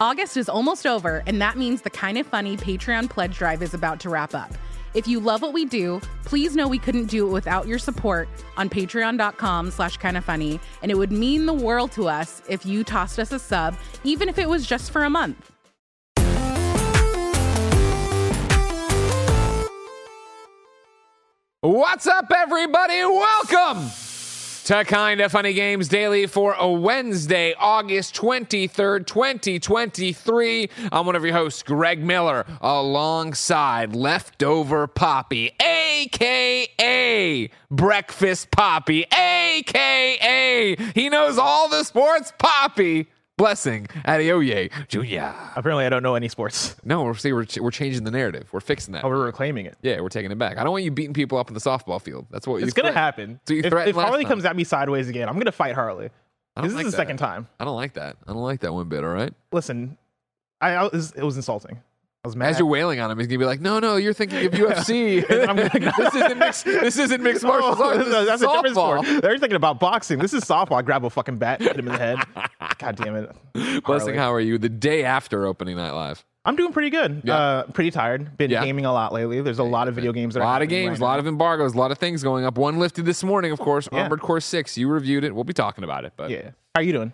August is almost over, and that means the kind of funny Patreon pledge drive is about to wrap up. If you love what we do, please know we couldn't do it without your support on patreon.com slash kind of funny, and it would mean the world to us if you tossed us a sub, even if it was just for a month. What's up, everybody? Welcome to Kind of Funny Games Daily for a Wednesday, August 23rd, 2023. I'm one of your hosts, Greg Miller, alongside Leftover Poppy, aka Breakfast Poppy, aka he knows all the sports Poppy. Blessing Adeoye Jr. Apparently, I don't know any sports. No, we're, see, we're, we're changing the narrative. We're fixing that. Oh, we're reclaiming it. Yeah, we're taking it back. I don't want you beating people up in the softball field. That's what It's gonna threat- happen. So you if if Harley time. comes at me sideways again, I'm gonna fight Harley. I don't This like is the that. second time. I don't like that. I don't like that one bit. All right. Listen, I, I was, it was insulting. I was mad. As you're wailing on him, he's gonna be like, "No, no, you're thinking of UFC. I'm like, this isn't mixed. This isn't mixed martial Oh, arts. This is that's a different softball." sport. They're thinking about boxing. This is softball. I grab a fucking bat, hit him in the head. God damn it. Blessing, Harley. how are you? The day after opening night live. I'm doing pretty good. Yeah. Uh, pretty tired. Been Yeah. gaming a lot lately. There's a lot of video games. A That are lot of games, a lot of embargoes, a lot of things going up. One lifted this morning, of course. Yeah. Armored Core Six. You reviewed it. We'll be talking about it. But Yeah. How are you doing?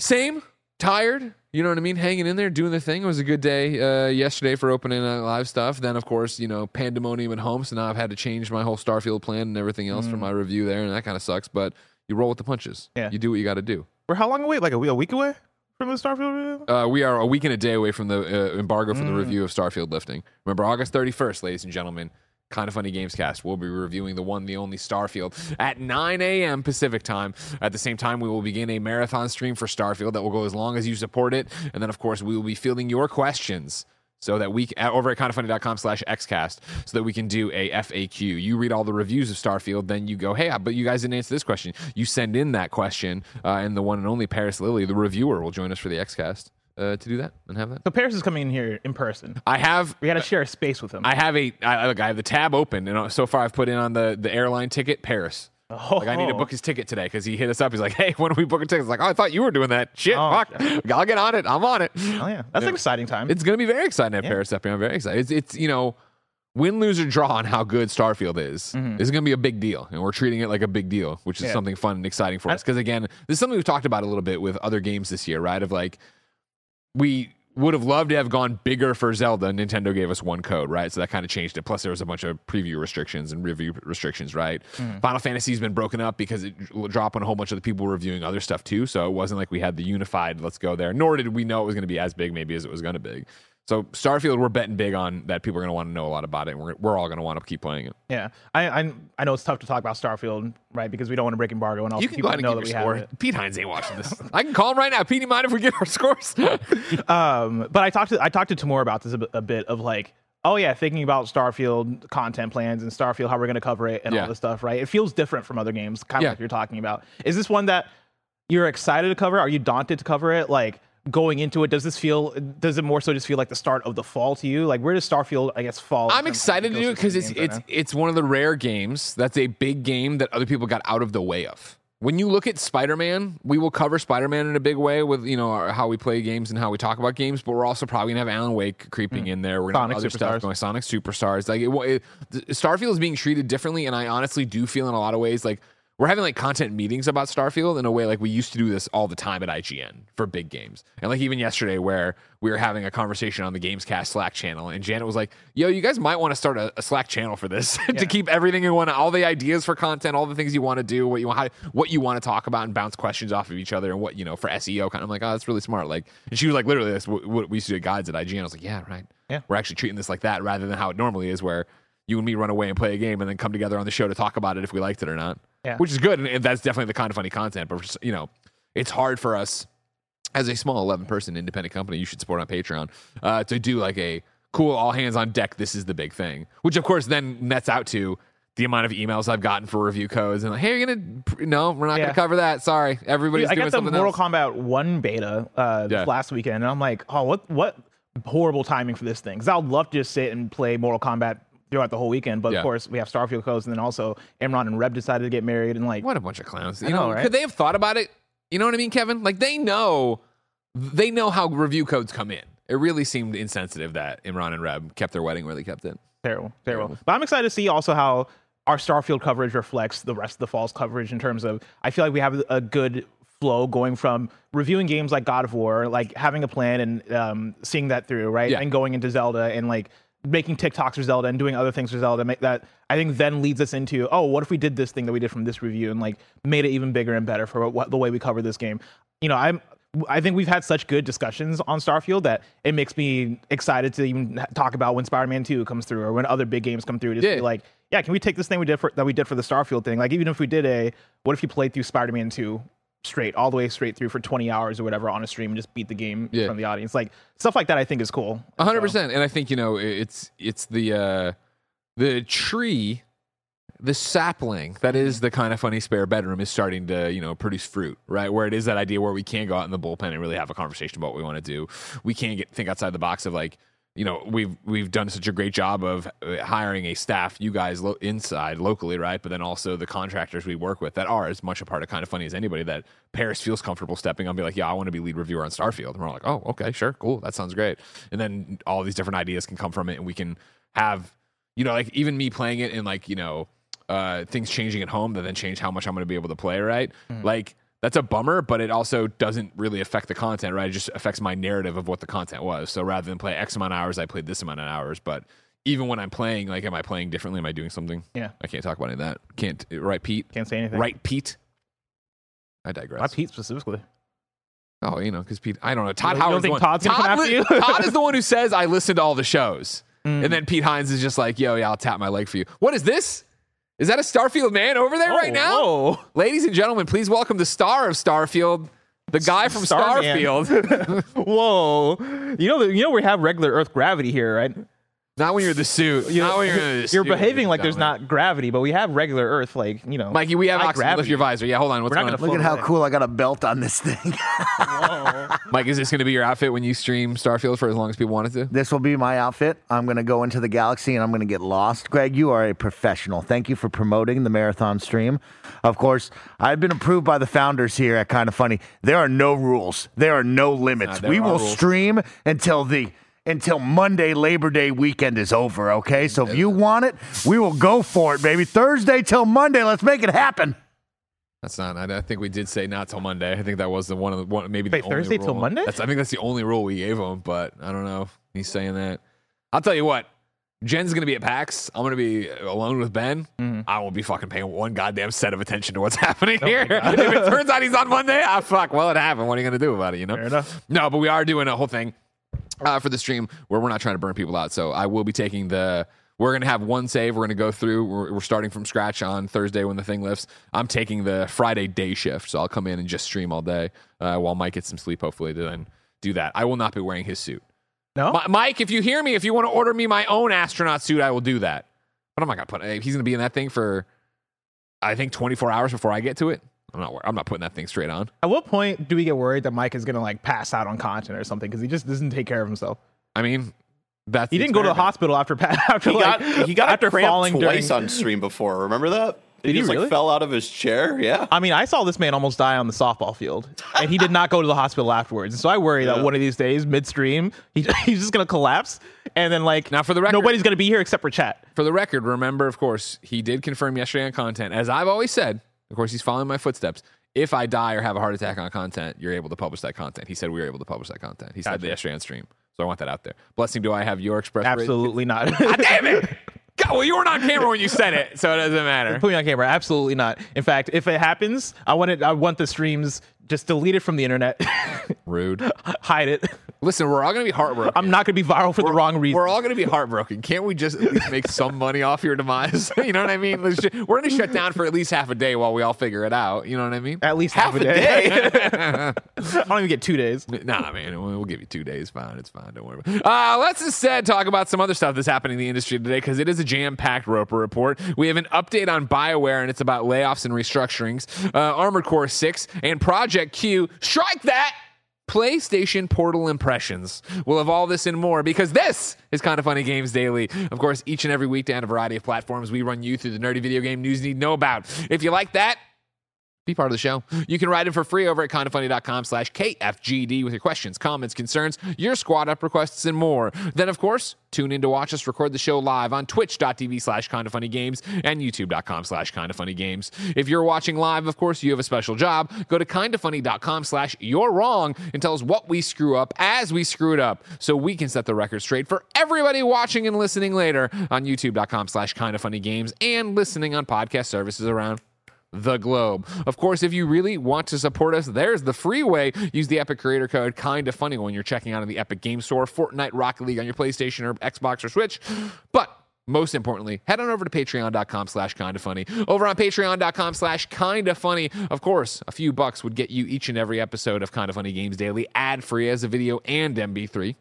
same. Tired. You know what I mean? Hanging in there, doing the thing. It was a good day uh, yesterday for opening night live stuff. Then, of course, you know, pandemonium at home. So now I've had to change my whole Starfield plan and everything else for my review there, and that kind of sucks. But you roll with the punches. Mm. Yeah. You do what you got to do. We're how long away? Like a, a week away from the Starfield review? Uh, we are a week and a day away from the uh, embargo for the Mm. review of Starfield lifting. Remember, August 31st, ladies and gentlemen. Kind of funny games cast. We'll be reviewing the one, the only Starfield at 9 a.m. Pacific time. At the same time, we will begin a marathon stream for Starfield that will go as long as you support it. And then, of course, we will be fielding your questions so that we over at kindafunny.com slash xcast so that we can do a faq you read all the reviews of starfield then you go hey but you guys didn't answer this question you send in that question uh, and the one and only paris lilly the reviewer will join us for the xcast uh, to do that and have that So Paris is coming in here in person. i have We got to share a space with him. i have a I, look, I have the tab open and uh, so far i've put in on the the airline ticket paris oh, like I need to book his ticket today because he hit us up. He's like, "Hey, when are we booking tickets?" Like, "Oh, I thought you were doing that." Shit, Oh, fuck. I'll get on it. I'm on it. Oh yeah, that's an exciting time. It's going to be very exciting at Yeah. Paris up here. I'm very excited. It's, it's you know, win, lose, or draw on how good Starfield is. Mm-hmm. This is going to be a big deal, and we're treating it like a big deal, which is Yeah. something fun and exciting for I- us. Because again, this is something we've talked about a little bit with other games this year, right? Of like, we would have loved to have gone bigger for Zelda. Nintendo gave us one code, right? So that kind of changed it. Plus, there was a bunch of preview restrictions and review restrictions, right? Mm-hmm. Final Fantasy's been broken up because it dropped on a whole bunch of the people reviewing other stuff too. So it wasn't like we had the unified, let's go there. Nor did we know it was going to be as big, maybe as it was going to be. So Starfield, we're betting big on that. People are going to want to know a lot about it. And we're, we're all going to want to keep playing it. yeah, I, I I know it's tough to talk about Starfield, right? Because we don't want to break embargo, and all. You can people go ahead and know give that your we have score. Pete Hines ain't watching this. I can call him right now. Pete, you mind if we get our scores? Um, but I talked to I talked to Timur about this a, bit- a bit of like, oh yeah, thinking about Starfield content plans and Starfield how we're going to cover it and Yeah. all this stuff, right? It feels different from other games, kind of Yeah. like you're talking about. Is this one that you're excited to cover? Are you daunted to cover it? Like going into it, does this feel? Does it more so just feel like the start of the fall to you? Like where does Starfield, I guess, fall? I'm excited to do it because it's right it's now? it's one of the rare games that's a big game that other people got out of the way of. When you look at Spider-Man, we will cover Spider-Man in a big way with you know our, how we play games and how we talk about games, but we're also probably gonna have Alan Wake creeping hmm. in there. We're gonna Sonic have other stuff Superstars. going. Sonic Superstars, like it, it, Starfield is being treated differently, and I honestly do feel in a lot of ways like we're having like content meetings about Starfield in a way like we used to do this all the time at IGN for big games. And like even yesterday where we were having a conversation on the Gamescast Slack channel and Janet was like, "Yo, you guys might want to start a, a Slack channel for this to keep everything you want, all the ideas for content, all the things you want to do, what you want how, what you want to talk about and bounce questions off of each other and what, you know, for SEO kind of I'm like, "Oh, that's really smart." Like and she was like literally that's what, what we used to do at guides at IGN. I was like, "Yeah, right." Yeah. We're actually treating this like that rather than how it normally is where you and me run away and play a game and then come together on the show to talk about it if we liked it or not Yeah. which is good, and that's definitely the kind of funny content. But just, you know, it's hard for us as a small 11 person independent company you should support on Patreon uh, to do like a cool all hands on deck. This is the big thing, which of course then nets out to the amount of emails I've gotten for review codes and like, hey, you're gonna no, we're not Yeah. gonna cover that. Sorry, everybody's I doing got the something Mortal else. Kombat One beta uh, Yeah. last weekend, and I'm like, oh, what what horrible timing for this thing? Because I'd love to just sit and play Mortal Kombat throughout the whole weekend, but Yeah. of course we have Starfield codes, and then also Imran and Reb decided to get married, and like, What a bunch of clowns. You I know, know, right? could they have thought about it? You know what I mean, Kevin? Like they know they know how review codes come in. It really seemed insensitive that Imran and Reb kept their wedding where they kept it. terrible, terrible. But I'm excited to see also how our Starfield coverage reflects the rest of the fall's coverage in terms of I feel like we have a good flow going from reviewing games like God of War, like having a plan and um, seeing that through, right? Yeah. And going into Zelda and like making TikToks for Zelda and doing other things for Zelda. Make that I think then leads us into oh, what if we did this thing that we did from this review and like made it even bigger and better for what, the way we cover this game. You know, I'm. I think we've had such good discussions on Starfield that it makes me excited to even talk about when Spider-Man 2 comes through or when other big games come through. Just Yeah. be like, yeah, can we take this thing we did for that we did for the Starfield thing? Like even if we did a what if you played through Spider-Man 2 straight, all the way straight through for 20 hours or whatever on a stream and just beat the game Yeah. from the audience. Like stuff like that I think is cool. A hundred percent. And I think you know it's it's the uh, the tree, the sapling that is the kind of funny spare bedroom is starting to you know produce fruit, right? Where it is that idea where we can go out in the bullpen and really have a conversation about what we want to do. We can't get think outside the box of like. You know, we've we've done such a great job of hiring a staff, you guys lo- inside locally, right? But then also the contractors we work with that are as much a part of kind of funny as anybody. That Paris feels comfortable stepping on, be like, yeah, I want to be lead reviewer on Starfield, and we're all like, oh, okay, sure, cool, that sounds great. And then all these different ideas can come from it, and we can have, you know, like even me playing it and like you know, uh, things changing at home that then change how much I'm going to be able to play, right? Like that's a bummer, but it also doesn't really affect the content, right? It just affects my narrative of what the content was. So rather than play X amount of hours, I played this amount of hours. But even when I'm playing, like, am I playing differently? Am I doing something? Yeah. I can't talk about any of that. Can't, right, Pete? Can't say anything. Right, Pete? I digress. Not Pete specifically. Oh, you know, because Pete, I don't know. Todd You don't Howard's think one. Todd's gonna come Todd, after you? Todd is the one who says I listen to all the shows, Mm. and then Pete Hines is just like, "Yo, yeah, I'll tap my leg for you." What is this? Is that a Starfield man over there right oh, now? Whoa. Ladies and gentlemen, please welcome the star of Starfield, the guy from. Starfield. Whoa. You know, you know we have regular Earth gravity here, right? Not when you're in the suit. You Not when you're in the you're behaving like there's not gravity, but we have regular Earth, like you know. Mikey, we have high oxygen. Lift your visor. Yeah, hold on. What's We're not going on? gonna Look at how away. cool I got a belt on this thing. Mike, is this going to be your outfit when you stream Starfield for as long as people want it to? this will be my outfit. I'm going to go into the galaxy and I'm going to get lost. Greg, you are a professional. Thank you for promoting the marathon stream. Of course, I've been approved by the founders here at Kind of Funny. There are no rules. There are no limits. Uh, we will rules. stream until the until Monday Labor Day weekend is over, okay? So if you want it, we will go for it, baby. Thursday till Monday, let's make it happen. That's not. I, I think we did say not till Monday. I think that was the one of the one, maybe the Wait, only Thursday till. Monday? That's, I think that's the only rule we gave him. But I don't know. if He's saying that. I'll tell you what. Jen's gonna be at PAX. I'm gonna be alone with Ben. Mm-hmm. I won't be fucking paying one goddamn set of attention to what's happening Oh here. if it turns out he's on Monday, ah fuck. Well, it happened. What are you gonna do about it? You know. Fair enough. No, but we are doing a whole thing uh, for the stream where we're not trying to burn people out. So I will be taking the. We're gonna have one save. We're gonna go through. We're, we're starting from scratch on Thursday when the thing lifts. I'm taking the Friday day shift, so I'll come in and just stream all day uh, while Mike gets some sleep. Hopefully, to then do that. I will not be wearing his suit. no. Mi- Mike, if you hear me, if you want to order me my own astronaut suit, I will do that. But I'm not gonna put. He's gonna be in that thing for, I think 24 hours before I get to it. I'm not. I'm not putting that thing straight on. At what point do we get worried that Mike is gonna like pass out on content or something because he just doesn't take care of himself? I mean, that's He didn't go to the hospital after after He like got he got after falling twice during. on stream before. Remember that? Did he just really? like fell out of his chair. Yeah. I mean, I saw this man almost die on the softball field, and he did not go to the hospital afterwards. And so I worry that one of these days, midstream, he, he's just gonna collapse, and then like Now, for the record- nobody's gonna be here except for chat. For the record, remember, of course, he did confirm yesterday on content. As I've always said, of course, he's following my footsteps. If I die or have a heart attack on content, you're able to publish that content. He said we were able to publish that content. He said that Gotcha. yesterday on stream. So I want that out there. Blessing, do I have your express? rate? Absolutely not. God ah, damn it! God, well, you weren't on camera when you said it, so it doesn't matter. Put me on camera. Absolutely not. In fact, if it happens, I want it. I want the streams just delete it from the internet, Rude. hide it. Listen, we're all going to be heartbroken. I'm not going to be viral for the wrong reason. We're all going to be heartbroken. Can't we just at least make some money off your demise? you know what I mean? Let's ju- We're going to shut down for at least half a day while we all figure it out. You know what I mean? At least half, a day. I don't even get two days. Nah, man, we'll give you two days. Fine, it's fine. Don't worry. About it. Uh, let's instead talk about some other stuff that's happening in the industry today because it is a jam-packed Roper report. We have an update on Bioware, and it's about layoffs and restructurings. Uh, Armored Core Six and Project Q. Strike that. PlayStation Portal impressions. We'll have all this and more because this is kind of funny games daily. Of course, each and every weekday on a variety of platforms, we run you through the nerdy video game news you need to know about. If you like that, be part of the show. You can write in for free over at kindafunny.com slash KFGD with your questions, comments, concerns, your squad up requests, and more. Then, of course, tune in to watch us record the show live on twitch.tv slash kindafunnygames and youtube.com slash kindafunnygames. If you're watching live, of course, you have a special job. Go to kindafunny.com slash you're wrong and tell us what we screw up as we screw it up so we can set the record straight for everybody watching and listening later on youtube.com slash kindafunnygames and listening on podcast services around the globe. Of course, if you really want to support us, there's the free way. Use the Epic Creator Code Kinda Funny when you're checking out in the Epic Game Store, Fortnite, Rocket League on your PlayStation or Xbox or Switch. But most importantly, head on over to patreon.com slash kinda funny. Over on patreon.com slash kinda funny, of course, a few bucks would get you each and every episode of Kinda Funny Games Daily ad free as a video and MP3.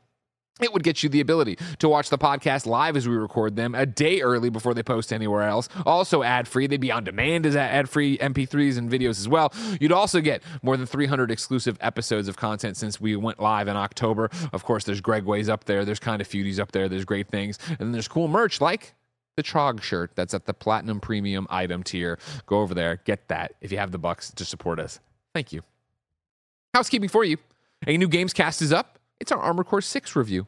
It would get you the ability to watch the podcast live as we record them a day early before they post anywhere else. Also, ad free. They'd be on demand as ad free MP3s and videos as well. You'd also get more than 300 exclusive episodes of content since we went live in October. Of course, there's Greg Ways up there. There's kind of Feudies up there. There's great things. And then there's cool merch like the Trog shirt that's at the platinum premium item tier. Go over there, get that if you have the bucks to support us. Thank you. Housekeeping for you. A new games cast is up. It's our Armored Core 6 review.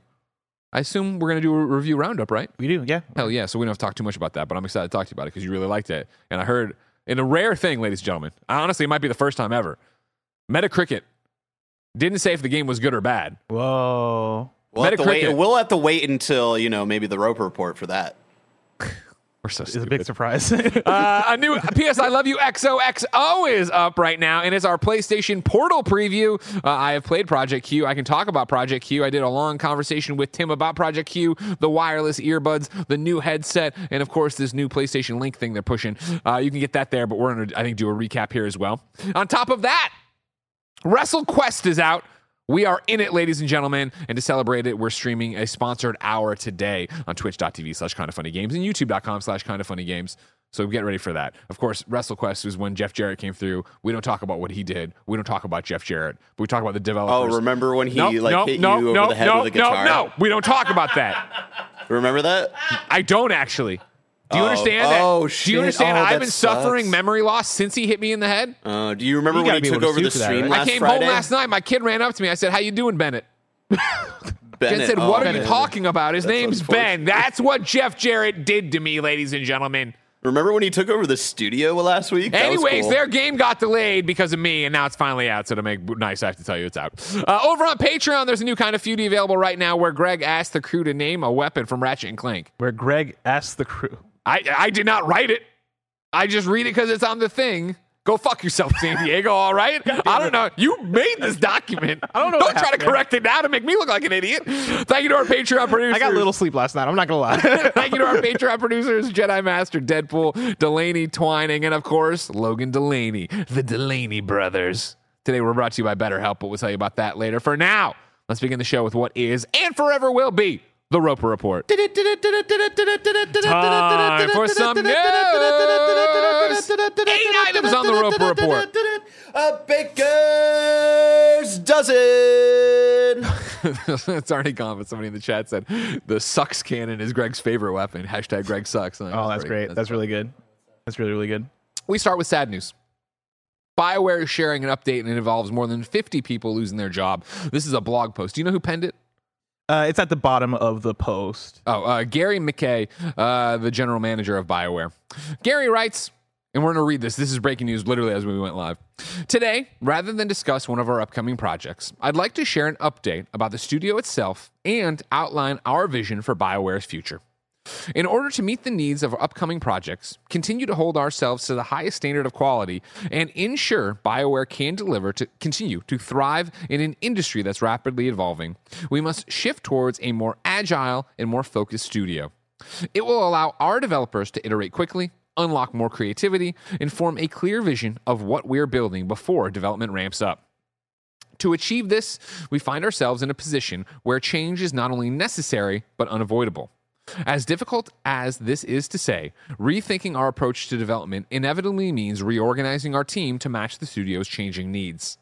I assume we're going to do a review roundup, right? We do, yeah. Hell yeah. So we don't have to talk too much about that, but I'm excited to talk to you about it because you really liked it. And I heard in a rare thing, ladies and gentlemen, honestly, it might be the first time ever. Metacritic didn't say if the game was good or bad. Whoa. We'll have, to wait, we'll have to wait until, you know, maybe the Roper report for that. We're so It's a big surprise. Uh, a new PS I Love You XOXO is up right now, and it's our PlayStation Portal preview. Uh, I have played Project Q. I can talk about Project Q. I did a long conversation with Tim about Project Q, the wireless earbuds, the new headset, and of course this new PlayStation Link thing they're pushing. Uh, you can get that there, but we're going to, I think, do a recap here as well. On top of that, WrestleQuest is out. We are in it, ladies and gentlemen. And to celebrate it, we're streaming a sponsored hour today on twitch.tv slash kind of funny games and youtube.com slash kind of funny games. So get ready for that. Of course, WrestleQuest is when Jeff Jarrett came through. We don't talk about what he did. We don't talk about Jeff Jarrett, but we talk about the developers. Oh, remember when he Nope, like nope, hit nope, you over the head with a guitar? No, no, we don't talk about that. Remember that? I don't actually. Do you Oh, understand that? oh, Do you understand Oh, I've that been suffering memory loss since he hit me in the head? Uh, do you remember You when he took to over the sue for that, stream right? last I came Friday? home last night. My kid ran up to me. I said, "How you doing, Bennett?" Jen Bennett. said, Oh, "What are you talking about? His That's name's. Ben. That's what Jeff Jarrett did to me, ladies and gentlemen." Remember when he took over the studio last week? That Anyways, cool. their game got delayed because of me, and now it's finally out. So to make nice, I have to tell you it's out. Uh, over on Patreon, there's a new kind of feudy available right now, where Greg asked the crew to name a weapon from Ratchet and Clank. Where Greg asked the crew. I I did not write it. I just read it because it's on the thing. Go fuck yourself, San Diego. All right. I don't know. You made this document. I don't know Don't try to happened, correct it now to make me look like an idiot. Thank you to our Patreon producers. I got a little sleep last night. I'm not going to lie. Thank you to our Patreon producers, Jedi Master, Deadpool, Delaney Twining, and of course, Logan Delaney, the Delaney brothers. Today we're brought to you by BetterHelp, but we'll tell you about that later. For now, let's begin the show with what is and forever will be the Roper Report. Time for some news. Eight items on the Roper Report. A baker's dozen. it's already gone, but somebody in the chat said the sucks cannon is Greg's favorite weapon. Hashtag Greg sucks. oh, that's great. That's really good. That's really, really good. We start with sad news. BioWare is sharing an update and it involves more than 50 people losing their job. This is a blog post. Do you know who penned it? Uh, it's at the bottom of the post. Oh, uh, Gary McKay, uh, the general manager of BioWare. Gary writes, and we're going to read this. This is breaking news literally as we went live. Today, rather than discuss one of our upcoming projects, I'd like to share an update about the studio itself and outline our vision for BioWare's future. In order to meet the needs of upcoming projects, continue to hold ourselves to the highest standard of quality, and ensure BioWare can deliver to continue to thrive in an industry that's rapidly evolving, we must shift towards a more agile and more focused studio. It will allow our developers to iterate quickly, unlock more creativity, and form a clear vision of what we're building before development ramps up. To achieve this, we find ourselves in a position where change is not only necessary, but unavoidable. As difficult as this is to say, rethinking our approach to development inevitably means reorganizing our team to match the studio's changing needs.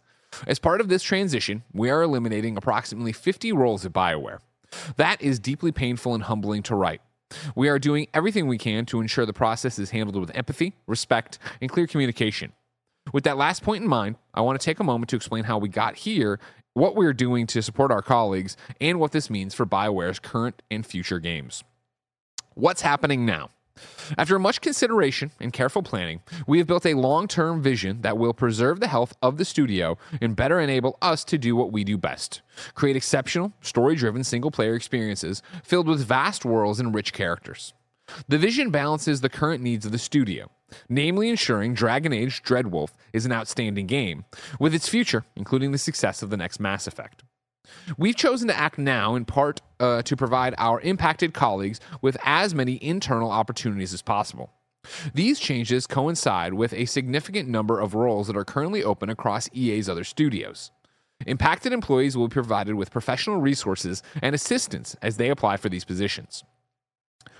As part of this transition, we are eliminating approximately 50 roles at BioWare. That is deeply painful and humbling to write. We are doing everything we can to ensure the process is handled with empathy, respect, and clear communication. With that last point in mind, I want to take a moment to explain how we got here, what we're doing to support our colleagues, and what this means for BioWare's current and future games. What's happening now? After much consideration and careful planning, we have built a long term vision that will preserve the health of the studio and better enable us to do what we do best create exceptional, story driven single player experiences filled with vast worlds and rich characters. The vision balances the current needs of the studio, namely ensuring Dragon Age Dreadwolf is an outstanding game, with its future, including the success of the next Mass Effect. We've chosen to act now in part uh, to provide our impacted colleagues with as many internal opportunities as possible. These changes coincide with a significant number of roles that are currently open across EA's other studios. Impacted employees will be provided with professional resources and assistance as they apply for these positions.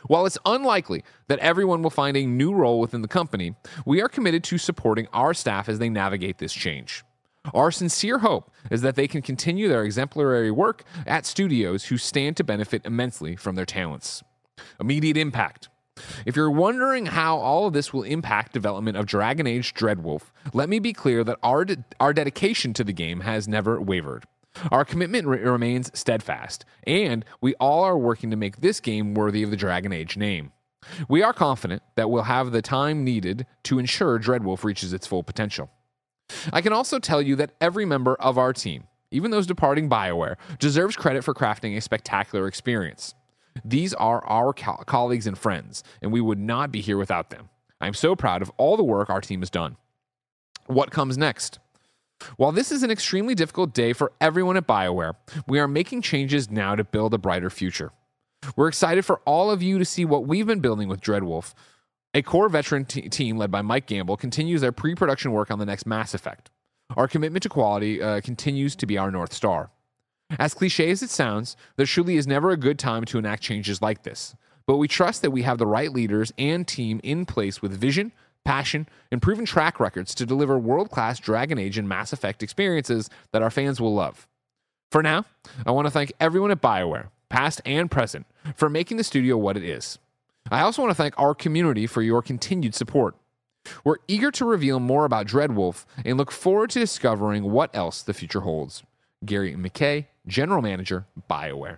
While it's unlikely that everyone will find a new role within the company, we are committed to supporting our staff as they navigate this change. Our sincere hope is that they can continue their exemplary work at studios who stand to benefit immensely from their talents. Immediate impact. If you're wondering how all of this will impact development of Dragon Age Dreadwolf, let me be clear that our, de- our dedication to the game has never wavered. Our commitment re- remains steadfast, and we all are working to make this game worthy of the Dragon Age name. We are confident that we'll have the time needed to ensure Dreadwolf reaches its full potential. I can also tell you that every member of our team, even those departing BioWare, deserves credit for crafting a spectacular experience. These are our co- colleagues and friends, and we would not be here without them. I'm so proud of all the work our team has done. What comes next? While this is an extremely difficult day for everyone at BioWare, we are making changes now to build a brighter future. We're excited for all of you to see what we've been building with Dreadwolf. A core veteran t- team led by Mike Gamble continues their pre production work on the next Mass Effect. Our commitment to quality uh, continues to be our North Star. As cliche as it sounds, there truly is never a good time to enact changes like this, but we trust that we have the right leaders and team in place with vision, passion, and proven track records to deliver world class Dragon Age and Mass Effect experiences that our fans will love. For now, I want to thank everyone at BioWare, past and present, for making the studio what it is. I also want to thank our community for your continued support. We're eager to reveal more about Dreadwolf and look forward to discovering what else the future holds. Gary McKay, General Manager, BioWare.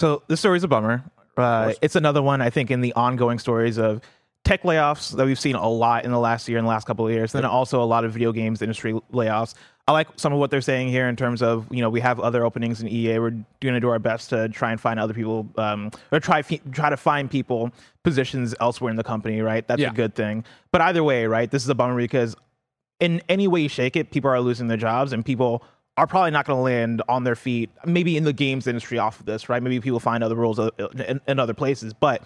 So this story's a bummer. Uh, it's another one, I think, in the ongoing stories of tech layoffs that we've seen a lot in the last year and the last couple of years. And then also a lot of video games industry layoffs. I like some of what they're saying here in terms of you know we have other openings in EA. We're going to do our best to try and find other people, um, or try try to find people positions elsewhere in the company. Right, that's Yeah. a good thing. But either way, right, this is a bummer because in any way you shake it, people are losing their jobs and people are probably not going to land on their feet. Maybe in the games industry off of this, right? Maybe people find other roles uh, in, in other places, but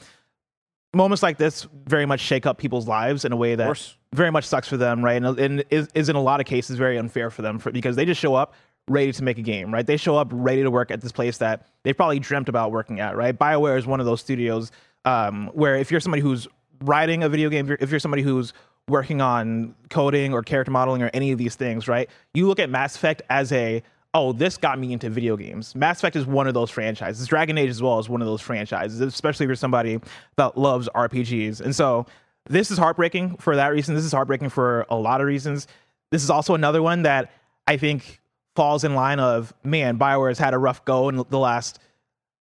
moments like this very much shake up people's lives in a way that very much sucks for them, right? And, and is, is in a lot of cases very unfair for them for, because they just show up ready to make a game, right? They show up ready to work at this place that they probably dreamt about working at, right? BioWare is one of those studios um, where if you're somebody who's writing a video game, if you're, if you're somebody who's working on coding or character modeling or any of these things, right? You look at Mass Effect as a oh, this got me into video games. Mass Effect is one of those franchises. Dragon Age as well is one of those franchises, especially if you're somebody that loves RPGs. And so this is heartbreaking for that reason. This is heartbreaking for a lot of reasons. This is also another one that I think falls in line of man, Bioware has had a rough go in the last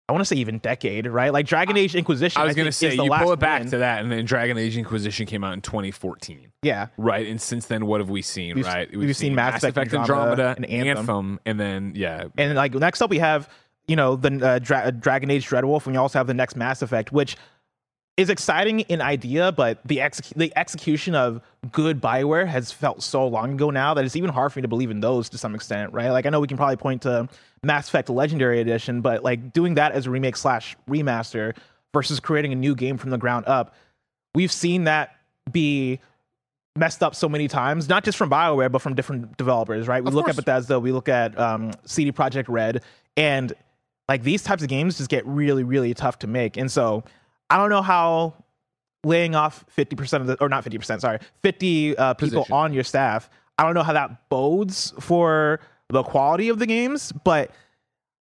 I want to say even decade, right? Like Dragon Age Inquisition. I was going to say, you pull it back to that, and then Dragon Age Inquisition came out in 2014. Yeah. Right, and since then, what have we seen? We've- right, we've seen Mass Effect Andromeda and Anthem. and then yeah, And like next up, we have you know the uh, Dra- Dragon Age Dreadwolf, and we also have the next Mass Effect, which is exciting in idea, but the exec- the execution of good Bioware has felt so long ago now that it's even hard for me to believe in those to some extent, right? Like I know we can probably point to Mass Effect Legendary Edition, but like doing that as a remake slash remaster versus creating a new game from the ground up, we've seen that be messed up so many times, not just from BioWare, but from different developers, right? We Of look course. at Bethesda, we look at um, CD Projekt Red, and like these types of games just get really, really tough to make. And so I don't know how laying off 50% of the, or not 50%, sorry, 50 uh, people Position. on your staff, I don't know how that bodes for the quality of the games, but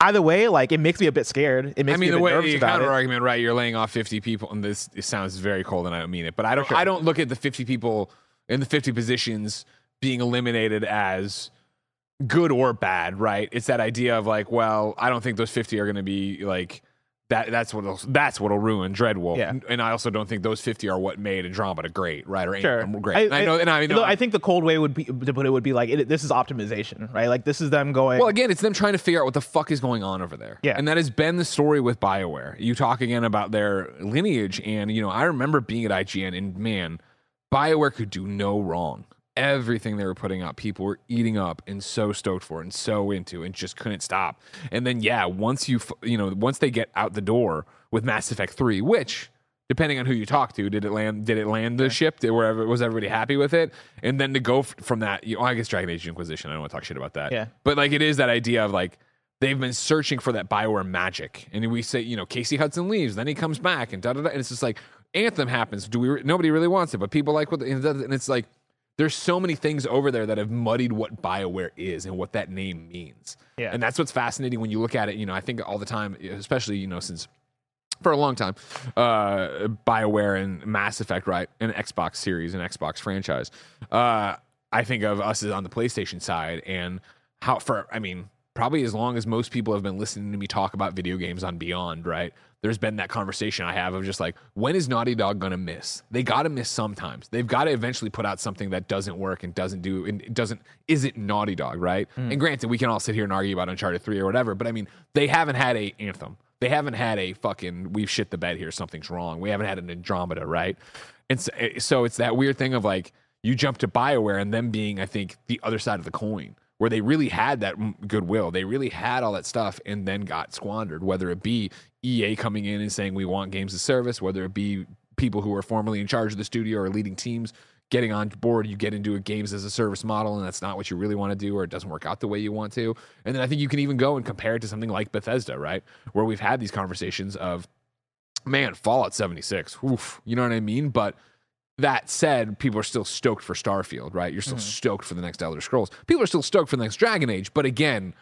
either way, like it makes me a bit scared. It makes I mean, me a the bit way nervous the counter argument, right? You're laying off 50 people, and this it sounds very cold, and I don't mean it. But I don't, sure. I don't look at the 50 people in the 50 positions being eliminated as good or bad, right? It's that idea of like, well, I don't think those 50 are going to be like that. That's what'll that's what'll ruin Dreadwolf. Yeah. And I also don't think those 50 are what made Andromeda great, right? Or Sure, great. And I, know, and I mean, though I think the cold way would be to put it would be like it, this is optimization, right? Like this is them going. Well, again, it's them trying to figure out what the fuck is going on over there. Yeah. And that has been the story with BioWare. You talk again about their lineage, and, you know, I remember being at IGN, and man, BioWare could do no wrong. Everything they were putting out, people were eating up and so stoked for and so into and just couldn't stop. And then, yeah, once you, you know, once they get out the door with Mass Effect 3, which, depending on who you talk to, did it land? Did it land the ship? Did wherever was everybody happy with it? And then to go f- from that, you know, I guess Dragon Age Inquisition. I don't want to talk shit about that. Yeah. But like, it is that idea of like they've been searching for that Bioware magic, and we say, you know, Casey Hudson leaves, then he comes back, and da da da, and it's just like Anthem happens. Do we? re- Nobody really wants it, but people like what, and it's like. There's so many things over there that have muddied what BioWare is and what that name means. Yeah. And that's what's fascinating when you look at it. You know, I think all the time, especially, you know, since for a long time, uh, BioWare and Mass Effect, right? An Xbox series, an Xbox franchise. Uh, I think of us as on the PlayStation side and how, for, I mean, probably as long as most people have been listening to me talk about video games on Beyond, right? There's been that conversation I have of just like, when is Naughty Dog to miss? They got to miss sometimes. They've got to eventually put out something that doesn't work and doesn't do, and it doesn't, isn't Naughty Dog, right? Hmm. And granted, we can all sit here and argue about Uncharted 3 or whatever, but I mean, they haven't had a Anthem. They haven't had a fucking, we've shit the bed here, something's wrong. We haven't had an Andromeda, right? And so, eh, so it's that weird thing of like, you jump to BioWare and them being, I think, the other side of the coin where they really had that goodwill. They really had all that stuff and then got squandered, whether it be EA coming in and saying we want games as service, whether it be people who are formerly in charge of the studio or leading teams getting on board, you get into a games as a service model and that's not what you really want to do or it doesn't work out the way you want to. And then I think you can even go and compare it to something like Bethesda, right? Where we've had these conversations of man, Fallout 76. Oof, you know what I mean? But that said, people are still stoked for Starfield, right? You're still stoked for the next Elder Scrolls. People are still stoked for the next Dragon Age, but again,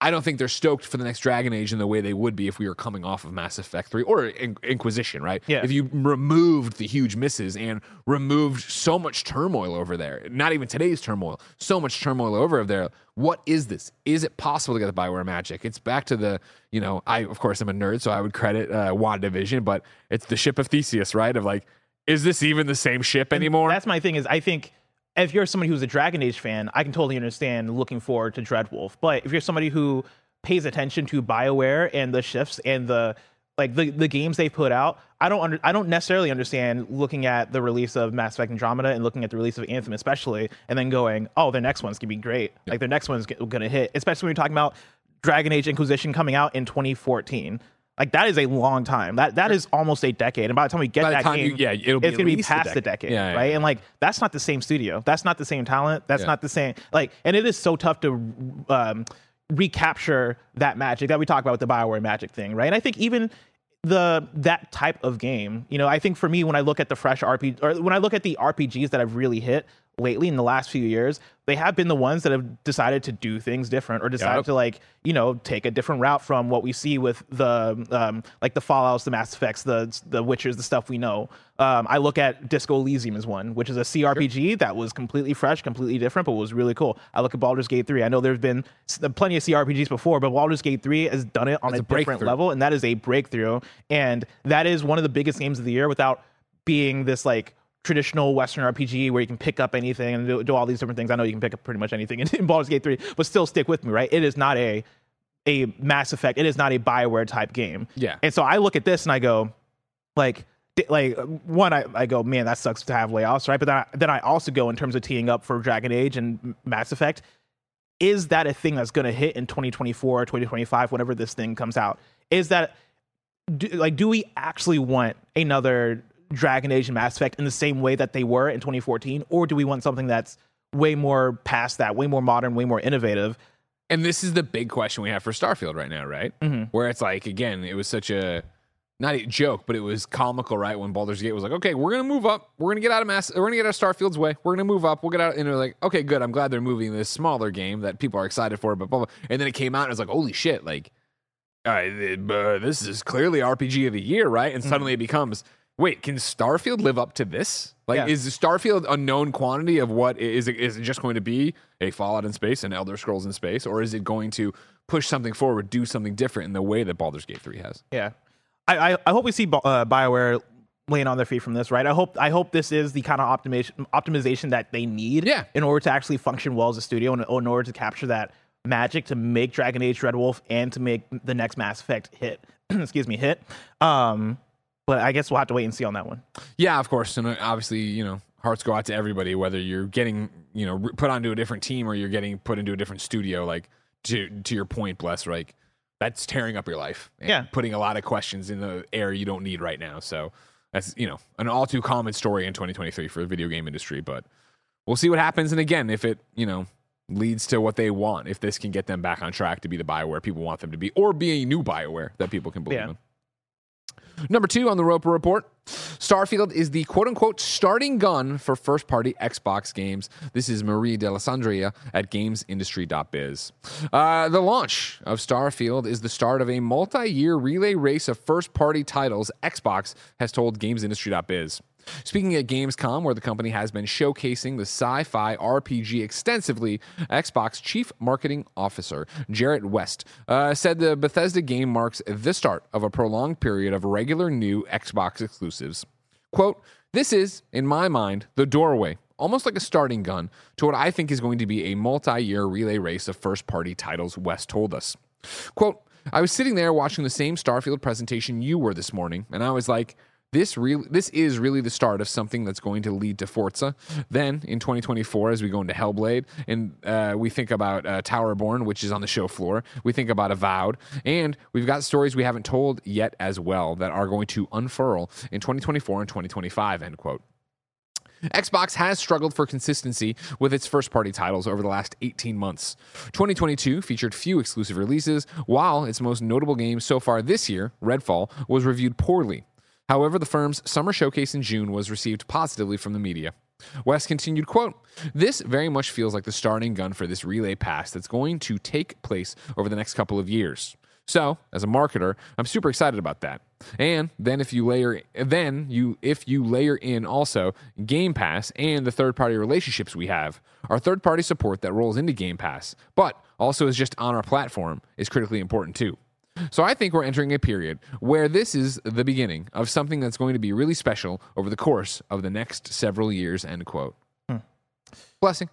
I don't think they're stoked for the next Dragon Age in the way they would be if we were coming off of Mass Effect 3 or In- Inquisition, right? Yeah. If you removed the huge misses and removed so much turmoil over there, not even today's turmoil, so much turmoil over there, what is this? Is it possible to get the Bioware magic? It's back to the, you know, I, of course, I'm a nerd, so I would credit uh, WandaVision, but it's the ship of Theseus, right? Of like, is this even the same ship anymore? That's my thing. Is I think if you're somebody who's a Dragon Age fan, I can totally understand looking forward to Dreadwolf. But if you're somebody who pays attention to Bioware and the shifts and the like the, the games they put out, I don't under, I don't necessarily understand looking at the release of Mass Effect Andromeda and looking at the release of Anthem especially, and then going, oh, their next one's gonna be great. Like their next one's gonna hit, especially when you're talking about Dragon Age Inquisition coming out in 2014. Like that is a long time. That that is almost a decade. And by the time we get that time game, you- yeah, it'll be it's gonna be past the decade. decade, Yeah, yeah, right? yeah. And like that's not the same studio. That's not the same talent. That's not the same like. And it is so tough to um, recapture that magic that we talk about with the Bioware magic thing, right? And I think even the that type of game, you know, I think for me when I look at the fresh RPG or when I look at the RPGs that I've really hit lately in the last few years, they have been the ones that have decided to do things different or decided Yep. to like you know take a different route from what we see with the um, like the Fallout's, the Mass Effects, the the Witchers, the stuff we know. Um, I look at Disco Elysium as one, which is a CRPG that was completely fresh, completely different, but was really cool. I look at Baldur's Gate 3. I know there's been plenty of CRPGs before, but Baldur's Gate 3 has done it on That's a, a different level, and that is a breakthrough. And that is one of the biggest games of the year without being this like traditional Western RPG where you can pick up anything and do, do all these different things. I know you can pick up pretty much anything in, in Baldur's Gate 3, but still stick with me, right? It is not a a Mass Effect. It is not a Bioware type game. Yeah. And so I look at this and I go, like, like one, I, I go, man, that sucks to have layoffs, right? But then I, then I also go in terms of teeing up for Dragon Age and Mass Effect. Is that a thing that's going to hit in 2024 or 2025, whenever this thing comes out? Is that do, like, do we actually want another Dragon Age and Mass Effect in the same way that they were in 2014, or do we want something that's way more past that, way more modern, way more innovative? And this is the big question we have for Starfield right now, right? Mm-hmm. Where it's like, again, it was such a not a joke, but it was comical, right? When Baldur's Gate was like, okay, we're gonna move up, we're gonna get out of mass, we're gonna get out of Starfield's way, we're gonna move up, we'll get out, and they're like, okay, good, I'm glad they're moving this smaller game that people are excited for, but blah, blah. and then it came out and it was like, holy shit, like, uh, this is clearly RPG of the year, right? And suddenly it becomes, wait, can Starfield live up to this? Like, Yeah. is Starfield a known quantity of what is it? Is it just going to be a Fallout in space and Elder Scrolls in space, or is it going to push something forward, do something different in the way that Baldur's Gate three has? Yeah, I I, I hope we see uh, Bioware laying on their feet from this, right? I hope I hope this is the kind of optimization optimization that they need, Yeah. in order to actually function well as a studio and in order to capture that magic to make Dragon Age Dreadwolf and to make the next Mass Effect hit. Excuse me, hit. Um, but I guess we'll have to wait and see on that one. Yeah, of course, and uh, obviously, you know, hearts go out to everybody, whether you're getting, you know, put onto a different team or you're getting put into a different studio. Like to to your point, bless, like that's tearing up your life. and Yeah. putting a lot of questions in the air you don't need right now. So that's you know an all too common story in 2023 for the video game industry. But we'll see what happens. And again, if it you know leads to what they want, if this can get them back on track to be the Bioware people want them to be, or be a new Bioware that people can believe Yeah. in. Number two on the Roper Report Starfield is the quote unquote starting gun for first party Xbox games. This is Marie Dealessandri at gamesindustry.biz. Uh, the launch of Starfield is the start of a multi year relay race of first party titles, Xbox has told gamesindustry.biz. Speaking at Gamescom, where the company has been showcasing the sci fi RPG extensively, Xbox Chief Marketing Officer Jerret West uh, said the Bethesda game marks the start of a prolonged period of regular new Xbox exclusives. Quote, This is, in my mind, the doorway, almost like a starting gun, to what I think is going to be a multi year relay race of first party titles, West told us. Quote, I was sitting there watching the same Starfield presentation you were this morning, and I was like, this real this is really the start of something that's going to lead to Forza. Then in 2024, as we go into Hellblade, and uh, we think about uh, Towerborn, which is on the show floor, we think about Avowed, and we've got stories we haven't told yet as well that are going to unfurl in 2024 and 2025. End quote. Xbox has struggled for consistency with its first party titles over the last 18 months. 2022 featured few exclusive releases, while its most notable game so far this year, Redfall, was reviewed poorly. However, the firm's summer showcase in June was received positively from the media. West continued, quote, This very much feels like the starting gun for this relay pass that's going to take place over the next couple of years. So, as a marketer, I'm super excited about that. And then if you layer then you if you layer in also Game Pass and the third-party relationships we have, our third-party support that rolls into Game Pass, but also is just on our platform is critically important too. So I think we're entering a period where this is the beginning of something that's going to be really special over the course of the next several years. End quote. Hmm. Blessing.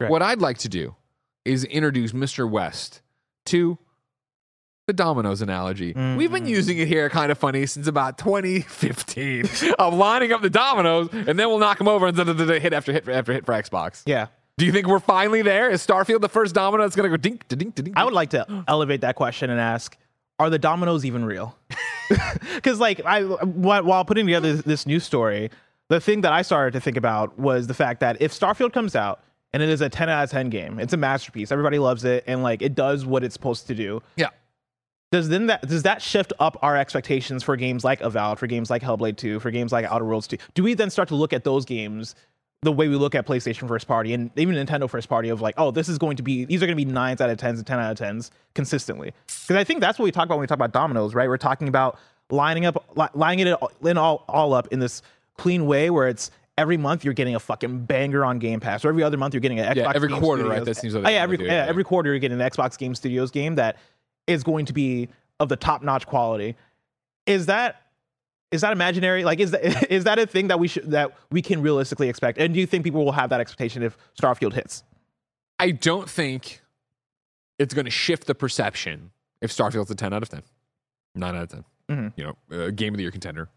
Right. What I'd like to do is introduce Mr. West to the dominoes analogy. We've been mm-hmm. using it here kind of funny since about 2015 of lining up the dominoes and then we'll knock them over and hit after hit after hit for Xbox. Yeah. Do you think we're finally there? Is Starfield the first domino that's going to go dink, da- dink, dink? I would like to elevate that question and ask: Are the dominoes even real? Because, like, I while putting together this, this news story, the thing that I started to think about was the fact that if Starfield comes out and it is a 10 out of 10 game, it's a masterpiece. Everybody loves it, and like it does what it's supposed to do. Yeah. Does then that does that shift up our expectations for games like Avowed, for games like Hellblade 2, for games like Outer Worlds 2? Do we then start to look at those games the way we look at PlayStation first party and even Nintendo first party of like, oh, this is going to be these are going to be nines out of tens and ten out of tens consistently? Because I think that's what we talk about when we talk about dominoes, right? We're talking about lining up, li- lining it in all all up in this clean way where it's. Every month you're getting a fucking banger on Game Pass, or every other month you're getting an Xbox. Yeah, every Game quarter, right? That seems what Oh, yeah, every do, yeah, yeah. every quarter you're getting an Xbox Game Studios game that is going to be of the top notch quality. Is that is that imaginary? Like, is that is that a thing that we should that we can realistically expect? And do you think people will have that expectation if Starfield hits? I don't think it's going to shift the perception if Starfield's a 10 out of 10, 9 out of 10. Mhm. You know, uh, game of the year contender.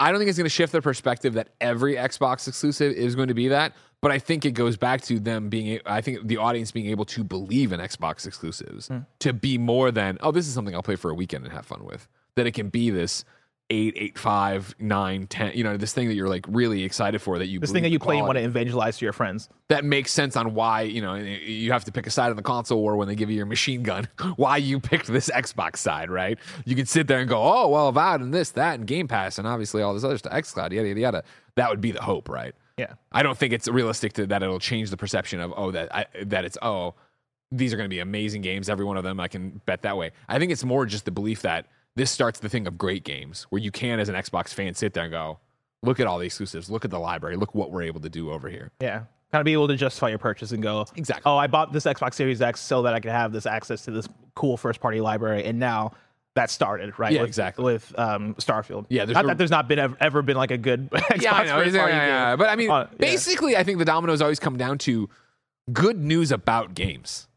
I don't think it's going to shift the perspective that every Xbox exclusive is going to be that. But I think it goes back to them being, I think the audience being able to believe in Xbox exclusives to be more than, oh, this is something I'll play for a weekend and have fun with. That it can be this eight, eight, five, nine, ten, you know, this thing that you're like really excited for that you This thing that you play and want to evangelize to your friends. that makes sense on why you know you have to pick a side on the console war when they give you your machine gun. Why you picked this Xbox side, right? You can sit there and go, oh well, Avowed and this, that, and Game Pass, and obviously all this other stuff, XCloud, yada yada yada. That would be the hope, right? Yeah. I don't think it's realistic to, that it'll change the perception of oh that I, that it's oh these are going to be amazing games, every one of them. I can bet that way. I think it's more just the belief that this starts the thing of great games where you can, as an Xbox fan, sit there and go, look at all the exclusives, look at the library, look what we're able to do over here. Yeah. Kind of be able to justify your purchase and go, Exactly. oh, I bought this Xbox Series X so that I could have this access to this cool first party library. And now that started, right? Yeah, with, exactly. With um, Starfield. Yeah, there's Not no- that there's not been ever, ever been like a good Xbox yeah, I know. Yeah, yeah, yeah. But I mean, Uh, basically, I think the dominoes always come down to good news about games.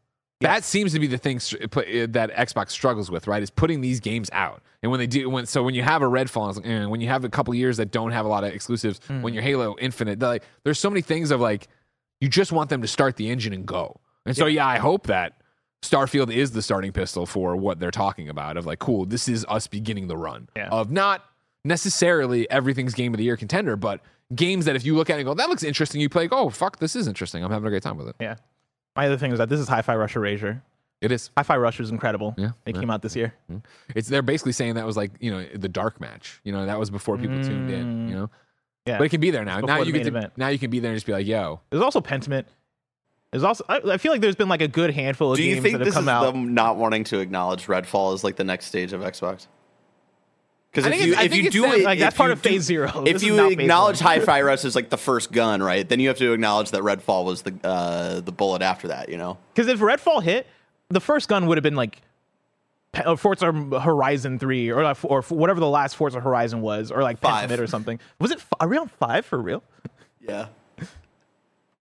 That seems to be the thing uh, that Xbox struggles with, right? Is putting these games out, and when they do, when so when you have a Redfall, it's like, eh, when you have a couple years that don't have a lot of exclusives, Hmm. when your Halo Infinite, like there's so many things of like you just want them to start the engine and go. And so yeah, I hope that Starfield is the starting pistol for what they're talking about. Of like, cool, this is us beginning the run Yeah. of not necessarily everything's game of the year contender, but games that if you look at it and go, that looks interesting, you play, oh fuck, this is interesting. I'm having a great time with it. Yeah. My other thing is that this is Hi-Fi Rush Erasure. It is. Hi-Fi Rush is incredible. Yeah, It yeah. came out this year. It's they're basically saying that was like you know the dark match. You know that was before people tuned in. You know, Mm. Yeah. but it can be there now. Now before you the get main to, event. now you can be there and just be like, yo, There's also Pentiment. There's also I, I feel like there's been like a good handful of Do games that have this come is out. them not wanting to acknowledge Redfall as like the next stage of Xbox? Because if you if you do them, it, like, that's part of Phase do- Zero. If is you acknowledge One. Hi-Fi Rush as like the first gun, right? Then you have to acknowledge that Redfall was the uh, the bullet after that. You know, Because if Redfall hit, the first gun would have been like Pe- Forza Horizon 3 or like, or whatever the last Forza Horizon was, or like Five. Pentiment or something. Was it f- are we on five for real? yeah.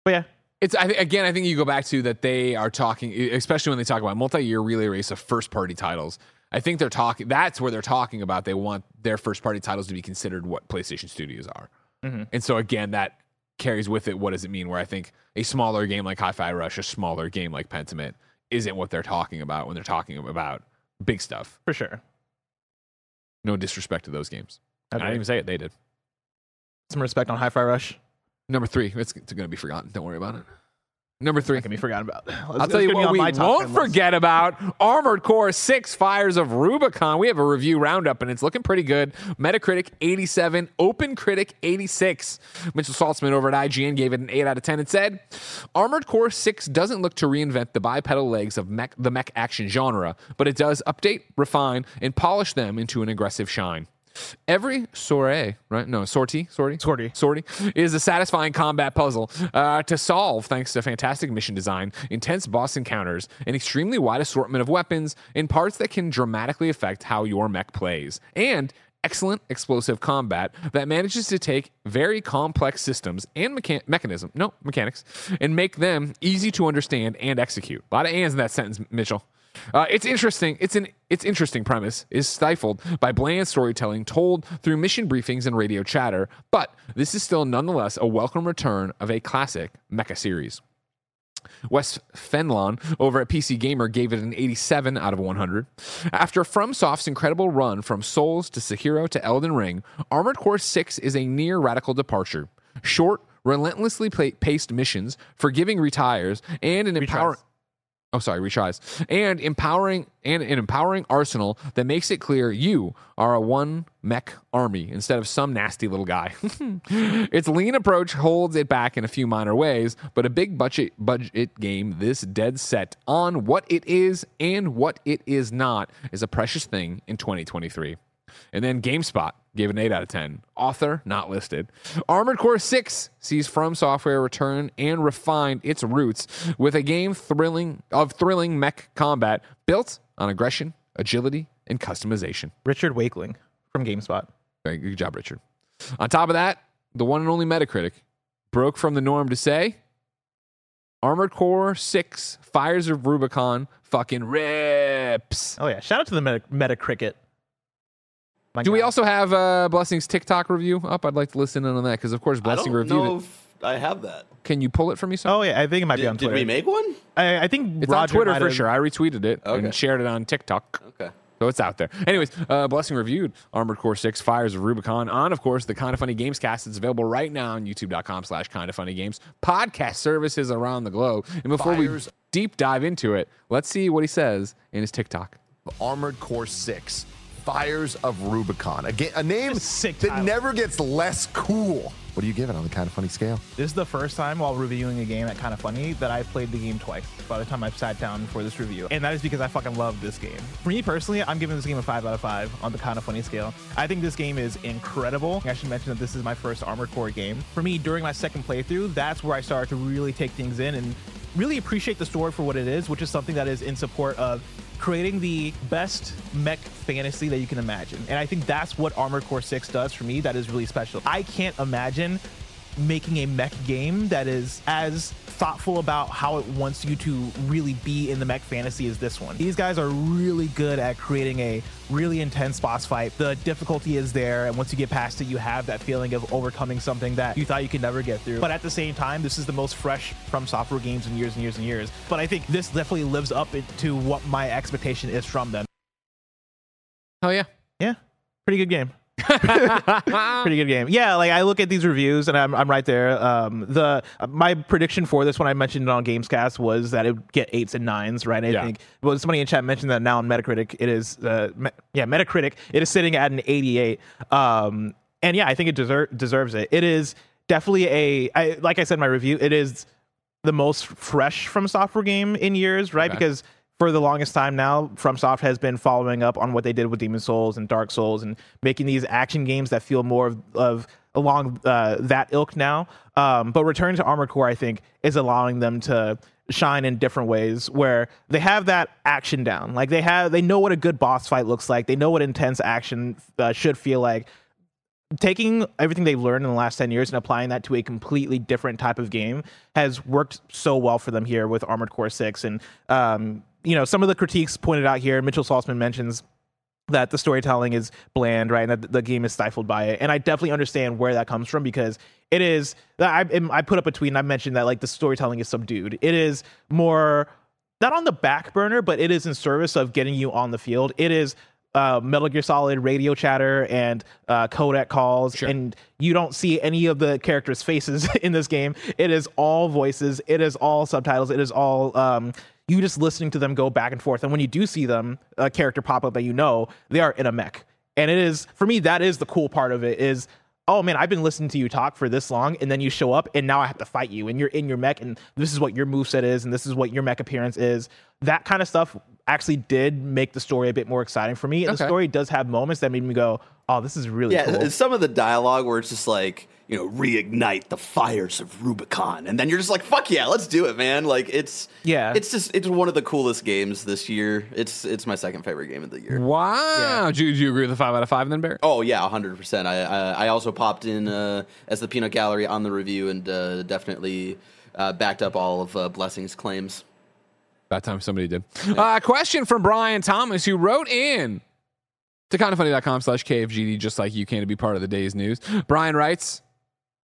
But yeah, It's I th- again. I think you go back to that they are talking, especially when they talk about multi-year relay race of first-party titles. I think they're talking. That's where they're talking about. They want their first-party titles to be considered what PlayStation Studios are, mm-hmm. and so again, that carries with it. What does it mean? Where I think a smaller game like Hi-Fi Rush, a smaller game like Pentiment, isn't what they're talking about when they're talking about big stuff. for sure. No disrespect to those games. I didn't even say it. They did. Some respect on Hi-Fi Rush. Number three. It's, it's going to be forgotten. Don't worry about it. Number three. That can be forgotten about. I'll tell you what we won't forget about Armored Core 6 Fires of Rubicon. We have a review roundup and it's looking pretty good. Metacritic 87, Open Critic 86. Mitchell Saltzman over at IGN gave it an 8 out of 10 and said, Armored Core 6 doesn't look to reinvent the bipedal legs of mech, the mech action genre, but it does update, refine, and polish them into an aggressive shine. Every soiree, right? No, sortie, sortie, Sortie. sortie is a satisfying combat puzzle uh, to solve thanks to fantastic mission design, intense boss encounters, an extremely wide assortment of weapons, and parts that can dramatically affect how your mech plays, and excellent explosive combat that manages to take very complex systems and mechan- mechanism, no mechanics, and make them easy to understand and execute. A lot of ands in that sentence, Mitchell. Uh, it's interesting. It's an its interesting premise is stifled by bland storytelling told through mission briefings and radio chatter, but this is still nonetheless a welcome return of a classic mecha series. Wes Fenlon over at PC Gamer gave it an 87 out of 100. After FromSoft's incredible run from Souls to Sekiro to Elden Ring, Armored Core 6 is a near radical departure. Short, relentlessly paced missions, forgiving retires, and an empowering oh sorry retries. And empowering and an empowering arsenal that makes it clear you are a one mech army instead of some nasty little guy. Its lean approach holds it back in a few minor ways but a big budget budget game this dead set on what it is and what it is not is a precious thing in 2023 and then GameSpot gave it an 8 out of 10. Author not listed. Armored Core 6 sees From Software return and refine its roots with a game thrilling of thrilling mech combat built on aggression, agility, and customization. Richard Wakeling from GameSpot. Good job, Richard. On top of that, the one and only Metacritic broke from the norm to say Armored Core 6 Fires of Rubicon fucking rips. Oh yeah, shout out to the Meta, Metacricket. My Do we also have uh, Blessing's TikTok review up? I'd like to listen in on that because, of course, I Blessing don't reviewed it. if I have that. Can you pull it for me, sir? Oh yeah, I think it might be on Did, did Twitter. we make one? I, I think it's Roger on Twitter might for have- sure. I retweeted it Okay. and shared it on TikTok. Okay. So it's out there. Anyways, uh, Blessing reviewed Armored Core 6 Fires of Rubicon on, of course, the Kind of Funny Games cast. It's available right now on youtube.com slash kind of funny games. Podcast services around the globe. And before Fires- we deep dive into it, let's see what he says in his TikTok. Armored Core 6 Fires of Rubicon. A, ga- a name Sick that title. never gets less cool. What do you give it on the kind of funny scale? This is the first time while reviewing a game at Kind of Funny that I've played the game twice by the time I've sat down for this review. And that is because I fucking love this game. For me personally, I'm giving this game a 5 out of 5 on the Kind of Funny scale. I think this game is incredible. I should mention that this is my first Armored Core game. For me, during my second playthrough, that's where I started to really take things in and really appreciate the story for what it is, which is something that is in support of creating the best mech fantasy that you can imagine. And I think that's what Armored Core 6 does for me that is really special. I can't imagine making a mech game that is as thoughtful about how it wants you to really be in the mech fantasy as this one. These guys are really good at creating a really intense boss fight. The difficulty is there, and once you get past it, you have that feeling of overcoming something that you thought you could never get through. But at the same time, this is the most fresh from software games in years and years and years. But I think this definitely lives up to what my expectation is from them. Oh, yeah. Yeah, pretty good game. pretty good game. Yeah, like I look at these reviews and I'm, I'm right there. Um, the my prediction for this when I mentioned it on Gamescast was that it would get eights and nines, right? I Yeah. think well somebody in chat mentioned that now on Metacritic it is uh, me- yeah Metacritic it is sitting at an 88. Um, and yeah, I think it deser- deserves it. It is definitely a I, like I said in my review, it is the most fresh from software game in years, right? Okay. Because for the longest time now, FromSoft has been following up on what they did with Demon's Souls and Dark Souls and making these action games that feel more of, of along uh, that ilk now. Um, but Return to Armored Core, I think, is allowing them to shine in different ways where they have that action down. Like they have, they know what a good boss fight looks like. They know what intense action uh, should feel like taking everything they've learned in the last 10 years and applying that to a completely different type of game has worked so well for them here with Armored Core 6. And, um, you know, some of the critiques pointed out here, Mitchell Saltzman mentions that the storytelling is bland, right? And that the game is stifled by it. And I definitely understand where that comes from because it is, I, I put up a tweet and I mentioned that like the storytelling is subdued. It is more, not on the back burner, but it is in service of getting you on the field. It is uh, Metal Gear Solid radio chatter and uh, codec calls, Sure. and you don't see any of the characters' faces in this game. It is all voices. It is all subtitles. It is all um, you just listening to them go back and forth. And when you do see them, a character pop up that you know, they are in a mech. And it is for me that is the cool part of it is oh man, I've been listening to you talk for this long, and then you show up, and now I have to fight you, and you're in your mech, and this is what your moveset is, and this is what your mech appearance is. That kind of stuff actually did make the story a bit more exciting for me. And the story does have moments that made me go, oh, this is really Yeah, cool. some of the dialogue where it's just like, you know, reignite the fires of Rubicon, and then you're just like, fuck yeah, let's do it, man. Like it's Yeah. it's just it's one of the coolest games this year. It's it's my second favorite game of the year. Wow. Do, you, do you agree with the five out of five then, Barrett? Oh yeah, hundred percent. I, I I also popped in uh, as the peanut gallery on the review and uh, definitely uh, backed up all of uh, Blessing's claims. About time somebody did. Uh, question from Brian Thomas, who wrote in to kindafunny.com slash KFGD, just like you can to be part of the day's news. Brian writes,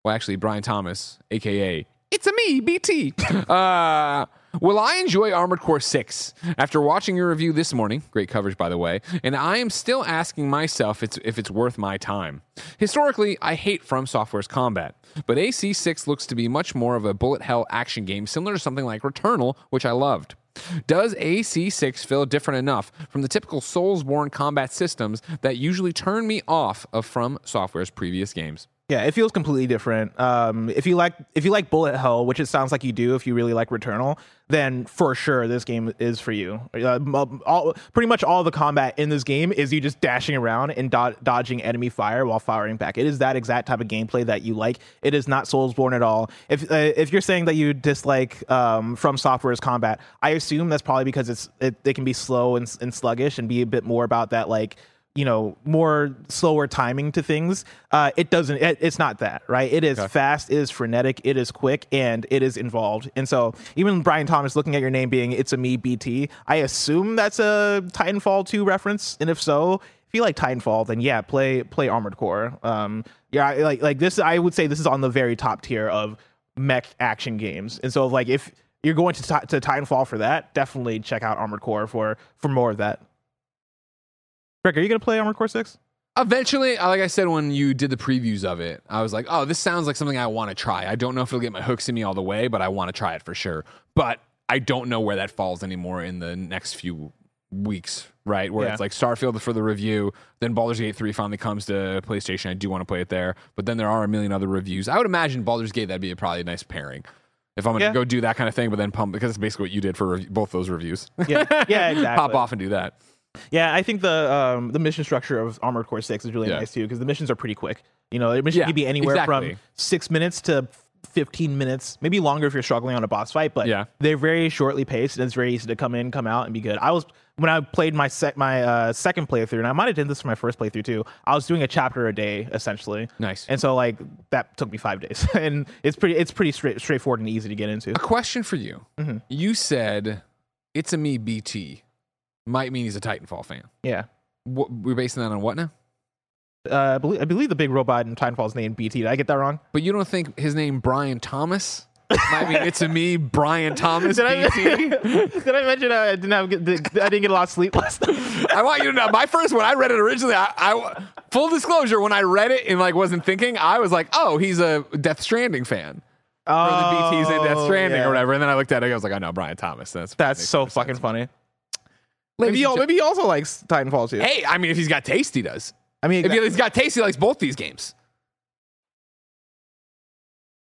well, actually, Brian Thomas, aka It's a me, BT. uh, will I enjoy Armored Core 6 after watching your review this morning? Great coverage, by the way. And I am still asking myself it's, if it's worth my time. Historically, I hate From Software's combat, but AC6 looks to be much more of a bullet hell action game, similar to something like Returnal, which I loved. Does AC6 feel different enough from the typical Soulsborne combat systems that usually turn me off of From Software's previous games? Yeah, it feels completely different. Um, if you like, if you like bullet hell, which it sounds like you do, if you really like Returnal, then for sure this game is for you. Uh, all, pretty much all the combat in this game is you just dashing around and do- dodging enemy fire while firing back. It is that exact type of gameplay that you like. It is not Soulsborne at all. If uh, if you're saying that you dislike um, From Software's combat, I assume that's probably because it's it, it can be slow and, and sluggish and be a bit more about that like you know more slower timing to things uh it doesn't it, it's not that right it is fast it is frenetic it is quick and it is involved and so even brian thomas looking at your name being it's a me bt i assume that's a titanfall 2 reference and if so if you like Titanfall, then yeah, play play Armored Core. Um, yeah, I- like like this, I would say this is on the very top tier of mech action games. And so like if you're going to Ti- to Titanfall for that, definitely check out Armored Core for for more of that. Greg, are you gonna play Armored Core Six? Eventually, uh, like I said, when you did the previews of it, I was like, oh, this sounds like something I want to try. I don't know if it'll get my hooks in me all the way, but I want to try it for sure. But I don't know where that falls anymore in the next few weeks, right? Where Yeah. it's like Starfield for the review, then Baldur's Gate 3 finally comes to PlayStation. I do want to play it there, but then there are a million other reviews. I would imagine Baldur's Gate, that'd be a probably a nice pairing. If I'm going to Yeah. go do that kind of thing, but then pump, because it's basically what you did for rev- both those reviews. Yeah, yeah, exactly. Pop off and do that. Yeah, I think the um, the mission structure of Armored Core Six is really Yeah. nice too because the missions are pretty quick. You know, a mission Yeah, can be anywhere exactly. from six minutes to fifteen minutes, maybe longer if you're struggling on a boss fight. But Yeah. they're very shortly paced and it's very easy to come in, come out, and be good. I was when I played my sec- my uh, second playthrough, and I might have done this for my first playthrough too. I was doing a chapter a day essentially. Nice. And so like that took me five days, and it's pretty it's pretty straight straightforward and easy to get into. A question for you. Mm-hmm. You said it's a me BT might mean he's a Titanfall fan. Yeah. What, we're basing that on what now? Uh, I believe I believe the big robot in Titanfall's name BT. Did I get that wrong? But you don't think his name Brian Thomas might mean it's a me Brian Thomas Did I, did I mention uh, I didn't have I didn't get a lot of sleep last night? I want you to know. My first when I read it originally, I, I full disclosure when I read it and like wasn't thinking, I was like, oh, he's a Death Stranding fan. Or the BTs in Death Oh, Stranding yeah. or whatever. And then I looked at it, I was like, I know Brian Thomas. That's That's so fucking sense. funny. Maybe he, and al- gen- maybe he also likes Titanfall too. Hey, I mean, if he's got taste, he does. I mean, If he's got taste, he likes both these games.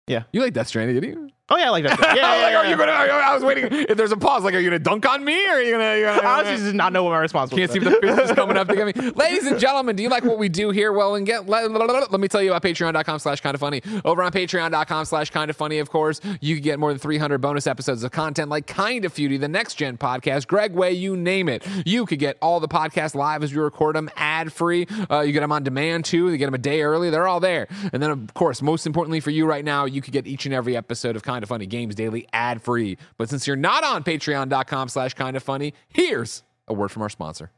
Yeah. You like Death Stranding, did you? Oh yeah, I like that. Yeah, yeah, Like, yeah, are you gonna, I was waiting. If there's a pause, like, are you gonna dunk on me, or are you gonna? You gonna Honestly, just not know what my response was. can't see the fist is coming up to get me. Ladies and gentlemen, do you like what we do here? Well, and get let, let let, let me tell you about patreon.com slash kind of funny. Over on patreon.com slash kind of funny, of course, you can get more than 300 bonus episodes of content like Kind of Feudy, the next gen podcast, Greg Way, you name it. You could get all the podcasts live as we record them ad free. Uh, you get them on demand too. You get them a day early. They're all there. And then, of course, most importantly for you right now, you could get each and every episode of Kind of Funny Games Daily ad free. But since you're not on patreon.com slash kind of funny, here's a word from our sponsor.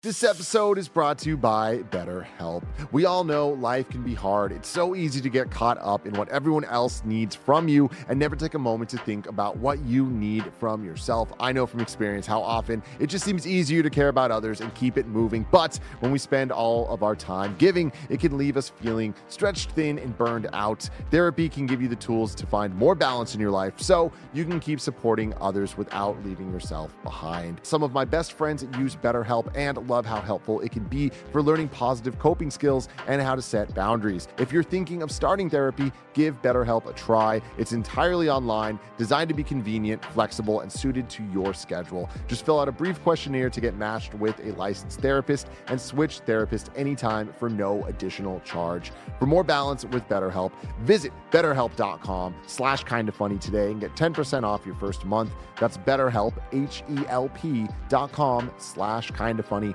This episode is brought to you by BetterHelp. We all know life can be hard. It's so easy to get caught up in what everyone else needs from you and never take a moment to think about what you need from yourself. I know from experience how often it just seems easier to care about others and keep it moving. But when we spend all of our time giving, it can leave us feeling stretched thin and burned out. Therapy can give you the tools to find more balance in your life so you can keep supporting others without leaving yourself behind. Some of my best friends use BetterHelp and love how helpful it can be for learning positive coping skills and how to set boundaries. If you're thinking of starting therapy, give BetterHelp a try. It's entirely online, designed to be convenient, flexible, and suited to your schedule. Just fill out a brief questionnaire to get matched with a licensed therapist and switch therapist anytime for no additional charge. For more balance with BetterHelp, visit betterhelp.com slash kind of funny today and get 10% off your first month. That's betterhelp, H-E-L-P dot com slash kind of funny,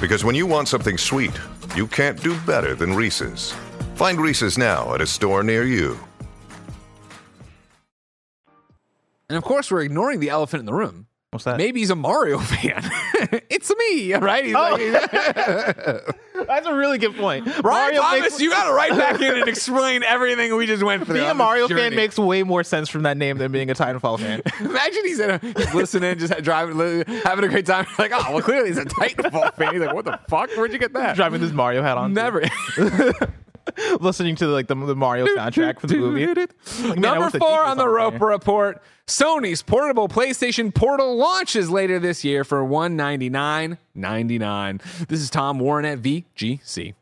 Because when you want something sweet, you can't do better than Reese's. Find Reese's now at a store near you. And of course, we're ignoring the elephant in the room. What's that? Maybe he's a Mario fan. it's me, right? He's Oh. like, That's a really good point. Mario Thomas, makes- you got to write back in and explain everything we just went through. being a Mario fan makes way more sense from that name than being a Titanfall fan. Imagine he's, in a, he's listening, just driving, having a great time. Like, oh, well, clearly he's a Titanfall fan. He's like, what the fuck? Where'd you get that? Driving this Mario hat on. Never. listening to like the, the Mario soundtrack for the movie. Like, Number four on the there. Roper Report: Sony's portable PlayStation Portal launches later this year for one ninety nine ninety nine. This is Tom Warren at VGC.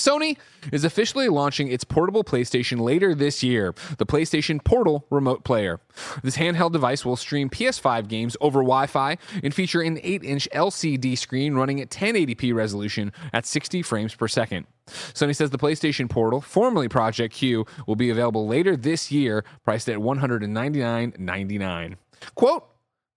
Sony is officially launching its portable PlayStation later this year, the PlayStation Portal Remote Player. This handheld device will stream PS5 games over Wi Fi and feature an 8 inch LCD screen running at 1080p resolution at 60 frames per second. Sony says the PlayStation Portal, formerly Project Q, will be available later this year, priced at $199.99. Quote,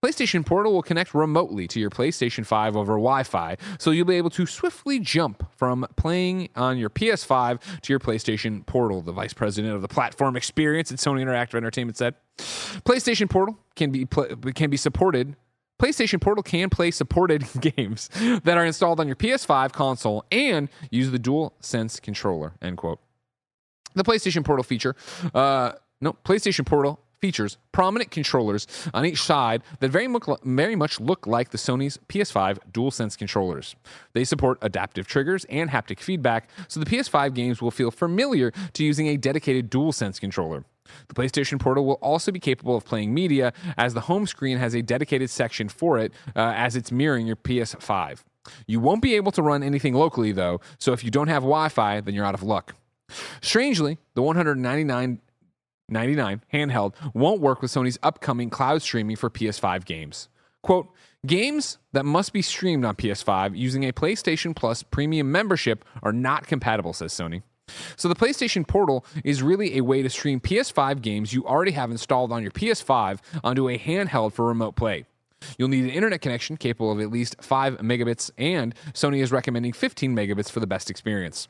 PlayStation Portal will connect remotely to your PlayStation 5 over Wi Fi, so you'll be able to swiftly jump from playing on your PS5 to your PlayStation Portal, the vice president of the platform experience at Sony Interactive Entertainment said. PlayStation Portal can be, pl- can be supported. PlayStation Portal can play supported games that are installed on your PS5 console and use the DualSense controller. End quote. The PlayStation Portal feature, uh, no, PlayStation Portal features prominent controllers on each side that very much, very much look like the Sony's PS5 DualSense controllers. They support adaptive triggers and haptic feedback, so the PS5 games will feel familiar to using a dedicated DualSense controller. The PlayStation Portal will also be capable of playing media, as the home screen has a dedicated section for it, uh, as it's mirroring your PS5. You won't be able to run anything locally, though, so if you don't have Wi Fi, then you're out of luck. Strangely, the 199 99 handheld won't work with Sony's upcoming cloud streaming for PS5 games. Quote, games that must be streamed on PS5 using a PlayStation Plus premium membership are not compatible, says Sony. So the PlayStation Portal is really a way to stream PS5 games you already have installed on your PS5 onto a handheld for remote play. You'll need an internet connection capable of at least 5 megabits, and Sony is recommending 15 megabits for the best experience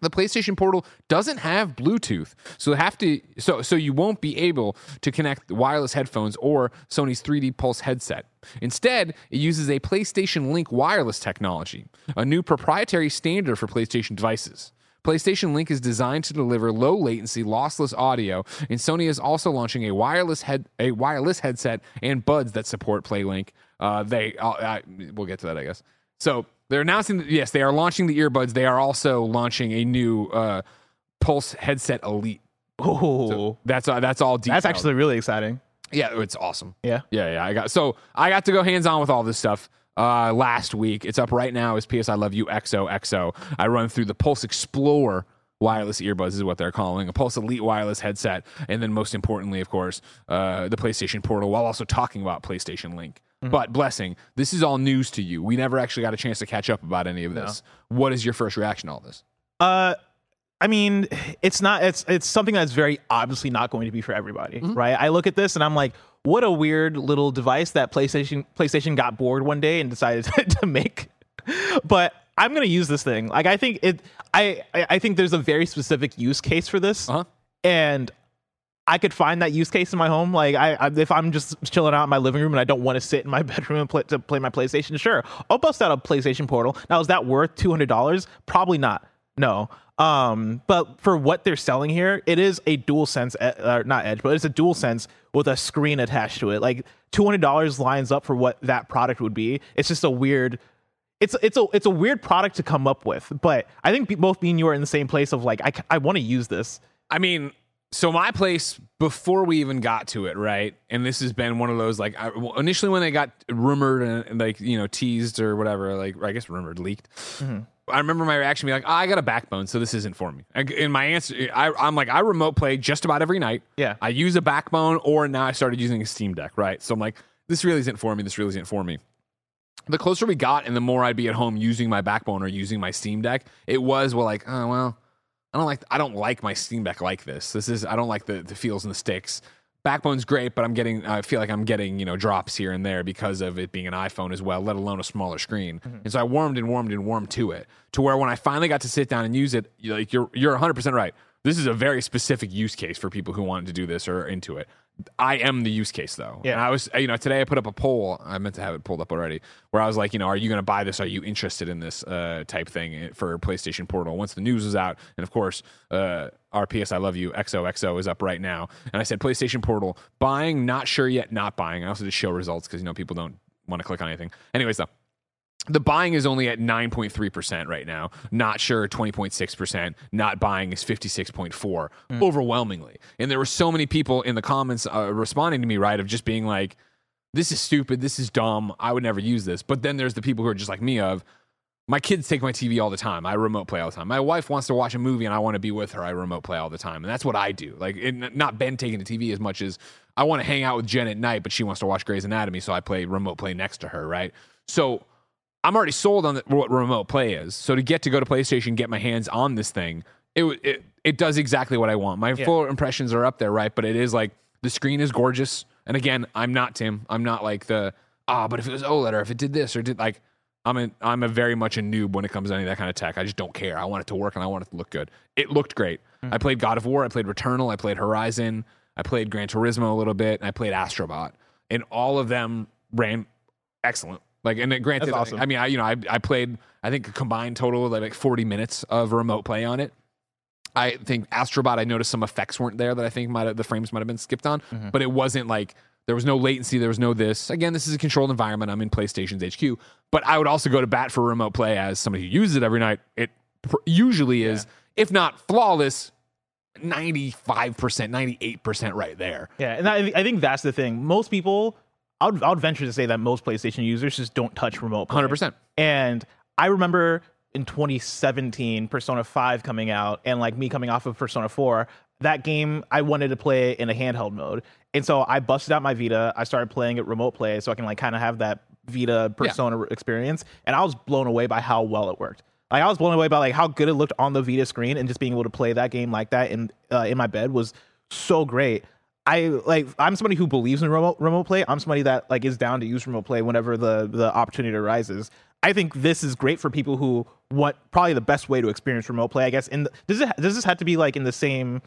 the PlayStation Portal doesn't have Bluetooth, so have to so so you won't be able to connect wireless headphones or Sony's 3D Pulse headset. Instead, it uses a PlayStation Link wireless technology, a new proprietary standard for PlayStation devices. PlayStation Link is designed to deliver low latency, lossless audio, and Sony is also launching a wireless head a wireless headset and buds that support PlayLink. Uh, they uh, I, we'll get to that, I guess. So they're announcing that yes, they are launching the earbuds. They are also launching a new uh, Pulse headset Elite. Oh, That's uh, that's all. that's actually really exciting. yeah, it's awesome. Yeah. Yeah, yeah. I got so I got to go hands on with all this stuff uh, last week. It's up right now. Is PS I Love You XOXO. I run through the Pulse Explorer wireless earbuds is what they're calling a Pulse Elite wireless headset, and then most importantly, of course, uh, the PlayStation Portal, while also talking about PlayStation Link. But blessing, this is all news to you. We never actually got a chance to catch up about any of this. What is your first reaction to all this? Uh, I mean, it's not. It's it's something that's very obviously not going to be for everybody, right? I look at this and I'm like, what a weird little device that PlayStation PlayStation got bored one day and decided to make. But I'm gonna use this thing. Like I think it. I I I think there's a very specific use case for this, Uh-huh. and I could find that use case in my home. Like I, I if I'm just chilling out in my living room and I don't want to sit in my bedroom and play, to play my PlayStation, sure, I'll bust out a PlayStation Portal. Now, is that worth two hundred dollars? Probably not. No. Um, but for what they're selling here, it is a dual sense, uh, not edge, but it's a dual sense with a screen attached to it. Like two hundred dollars lines up for what that product would be. It's just a weird. It's it's a it's a weird product to come up with, but I think both me and you are in the same place of like I I want to use this. I mean, so my place before we even got to it, right? And this has been one of those like I, well, initially when they got rumored and, like you know teased or whatever, like I guess rumored, leaked. Mm-hmm. I remember my reaction being like, oh, I got a backbone, so this isn't for me. And my answer, I, I'm like, I remote play just about every night. Yeah. I use a backbone, or now I started using a Steam Deck, right? So I'm like, this really isn't for me. This really isn't for me the closer we got and the more I'd be at home using my backbone or using my Steam Deck, it was well like, oh well, I don't like I don't like my Steam Deck like this. This is I don't like the the feels and the sticks. Backbone's great, but I'm getting I feel like I'm getting, you know, drops here and there because of it being an iPhone as well, let alone a smaller screen. Mm-hmm. And so I warmed and warmed and warmed to it. To where when I finally got to sit down and use it, you're like you're you're 100% right. This is a very specific use case for people who want to do this or into it. I am the use case though. Yeah. And I was, you know, today I put up a poll. I meant to have it pulled up already, where I was like, you know, are you going to buy this? Are you interested in this uh, type thing for PlayStation Portal? Once the news was out, and of course, uh, our PS I Love You XOXO is up right now, and I said PlayStation Portal buying, not sure yet, not buying. I also just show results because you know people don't want to click on anything. Anyways, though. The buying is only at 9.3% right now. Not sure 20.6%. Not buying is 56.4 overwhelmingly. And there were so many people in the comments uh, responding to me, right, of just being like, this is stupid. This is dumb. I would never use this. But then there's the people who are just like me of, my kids take my TV all the time. I remote play all the time. My wife wants to watch a movie and I want to be with her. I remote play all the time. And that's what I do. Like, it, not Ben taking the TV as much as I want to hang out with Jen at night, but she wants to watch Grey's Anatomy. So I play remote play next to her, right? So I'm already sold on the, what remote play is. So to get to go to PlayStation, get my hands on this thing, it it, it does exactly what I want. My full impressions are up there, right? But it is like the screen is gorgeous. And again, I'm not Tim. I'm not like the ah, but if it was OLED or if it did this or did like I'm a I'm a very much a noob when it comes to any of that kind of tech. I just don't care. I want it to work and I want it to look good. It looked great. I played God of War. I played Returnal. I played Horizon. I played Gran Turismo a little bit. And I played Astrobot, and all of them ran excellent. Like, and granted, awesome. I mean, I you know, I I played I think a combined total of like 40 minutes of remote play on it. I think Astrobot, I noticed some effects weren't there that I think might have, the frames might have been skipped on, Mm-hmm. but it wasn't like there was no latency, there was no this. Again, this is a controlled environment. I'm in PlayStation's HQ, but I would also go to bat for remote play as somebody who uses it every night. It pr- usually is, if not flawless, 95%, 98% right there. Yeah, and I, I think that's the thing. Most people, I would, I would venture to say that most PlayStation users just don't touch remote. 100%. And I remember in 2017, Persona 5 coming out, and like me coming off of Persona 4, that game I wanted to play in a handheld mode, and so I busted out my Vita. I started playing it remote play, so I can like kind of have that Vita Persona experience, and I was blown away by how well it worked. Like I was blown away by like how good it looked on the Vita screen, and just being able to play that game like that in uh, in my bed was so great. I like I'm somebody who believes in remote remote play. I'm somebody that like is down to use remote play whenever the the opportunity arises. I think this is great for people who want probably the best way to experience remote play. I guess. In the, does it does this have to be like in the same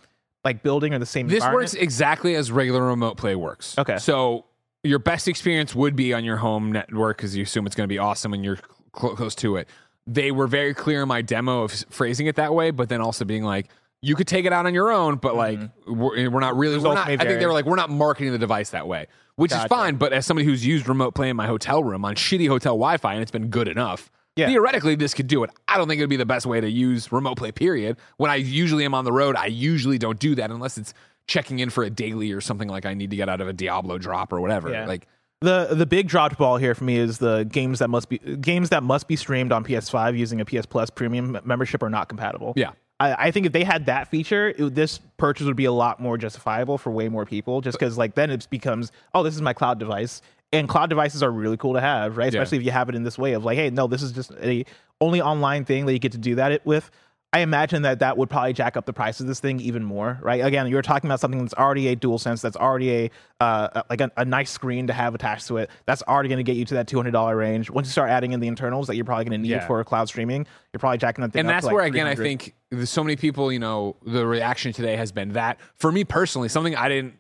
like building or the same? This works exactly as regular remote play works. Okay. So your best experience would be on your home network because you assume it's going to be awesome and you're cl- close to it. They were very clear in my demo of phrasing it that way, but then also being like, you could take it out on your own, but like mm-hmm. we're, eh, we're not really. We're not, I think they were like, we're not marketing the device that way, which is fine. But as somebody who's used remote play in my hotel room on shitty hotel Wi-Fi and it's been good enough, Yeah. theoretically this could do it. I don't think it would be the best way to use remote play. Period. When I usually am on the road, I usually don't do that unless it's checking in for a daily or something like I need to get out of a Diablo drop or whatever. Yeah. Like the the big dropped ball here for me is the games that must be games that must be streamed on PS5 using a PS Plus premium membership are not compatible. Yeah. I, I think if they had that feature, it, this purchase would be a lot more justifiable for way more people. Just because like then it becomes oh this is my cloud device, and cloud devices are really cool to have, right? Yeah. Especially if you have it in this way of like hey no this is just a only online thing that you get to do that it with. I imagine that that would probably jack up the price of this thing even more, right? Again, you're talking about something that's already a dual sense, that's already a uh, like a, a nice screen to have attached to it. That's already going to get you to that two hundred dollar range. Once you start adding in the internals that you're probably going to need Yeah. for cloud streaming, you're probably jacking that thing and that's like where again I think so many people. You know, the reaction today has been that for me personally, something I didn't.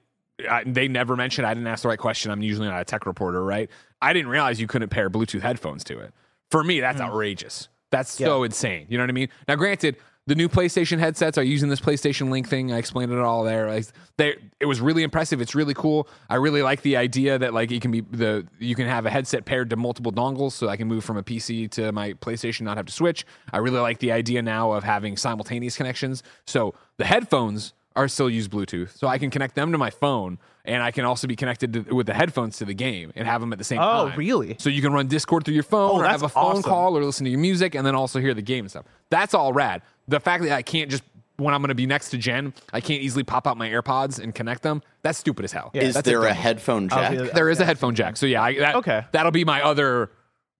I, they never mentioned. I didn't ask the right question. I'm usually not a tech reporter, right? I didn't realize you couldn't pair Bluetooth headphones to it. For me, that's outrageous. That's so insane. You know what I mean? Now, granted, the new PlayStation headsets are using this PlayStation Link thing. I explained it all there. Like, they, it was really impressive. It's really cool. I really like the idea that like it can be the you can have a headset paired to multiple dongles, so I can move from a PC to my PlayStation, not have to switch. I really like the idea now of having simultaneous connections. So the headphones are still use Bluetooth, so I can connect them to my phone, and I can also be connected to, with the headphones to the game and have them at the same Oh, time. Oh, really? So you can run Discord through your phone, Oh, or have a phone awesome. call, or listen to your music, and then also hear the game and stuff. That's all rad. The fact that I can't just when I'm going to be next to Jen, I can't easily pop out my AirPods and connect them. That's stupid as hell. Yeah, Is that's there a dumb- headphone jack? Obviously- There is a headphone jack. So yeah, I, that, Okay. that'll be my other.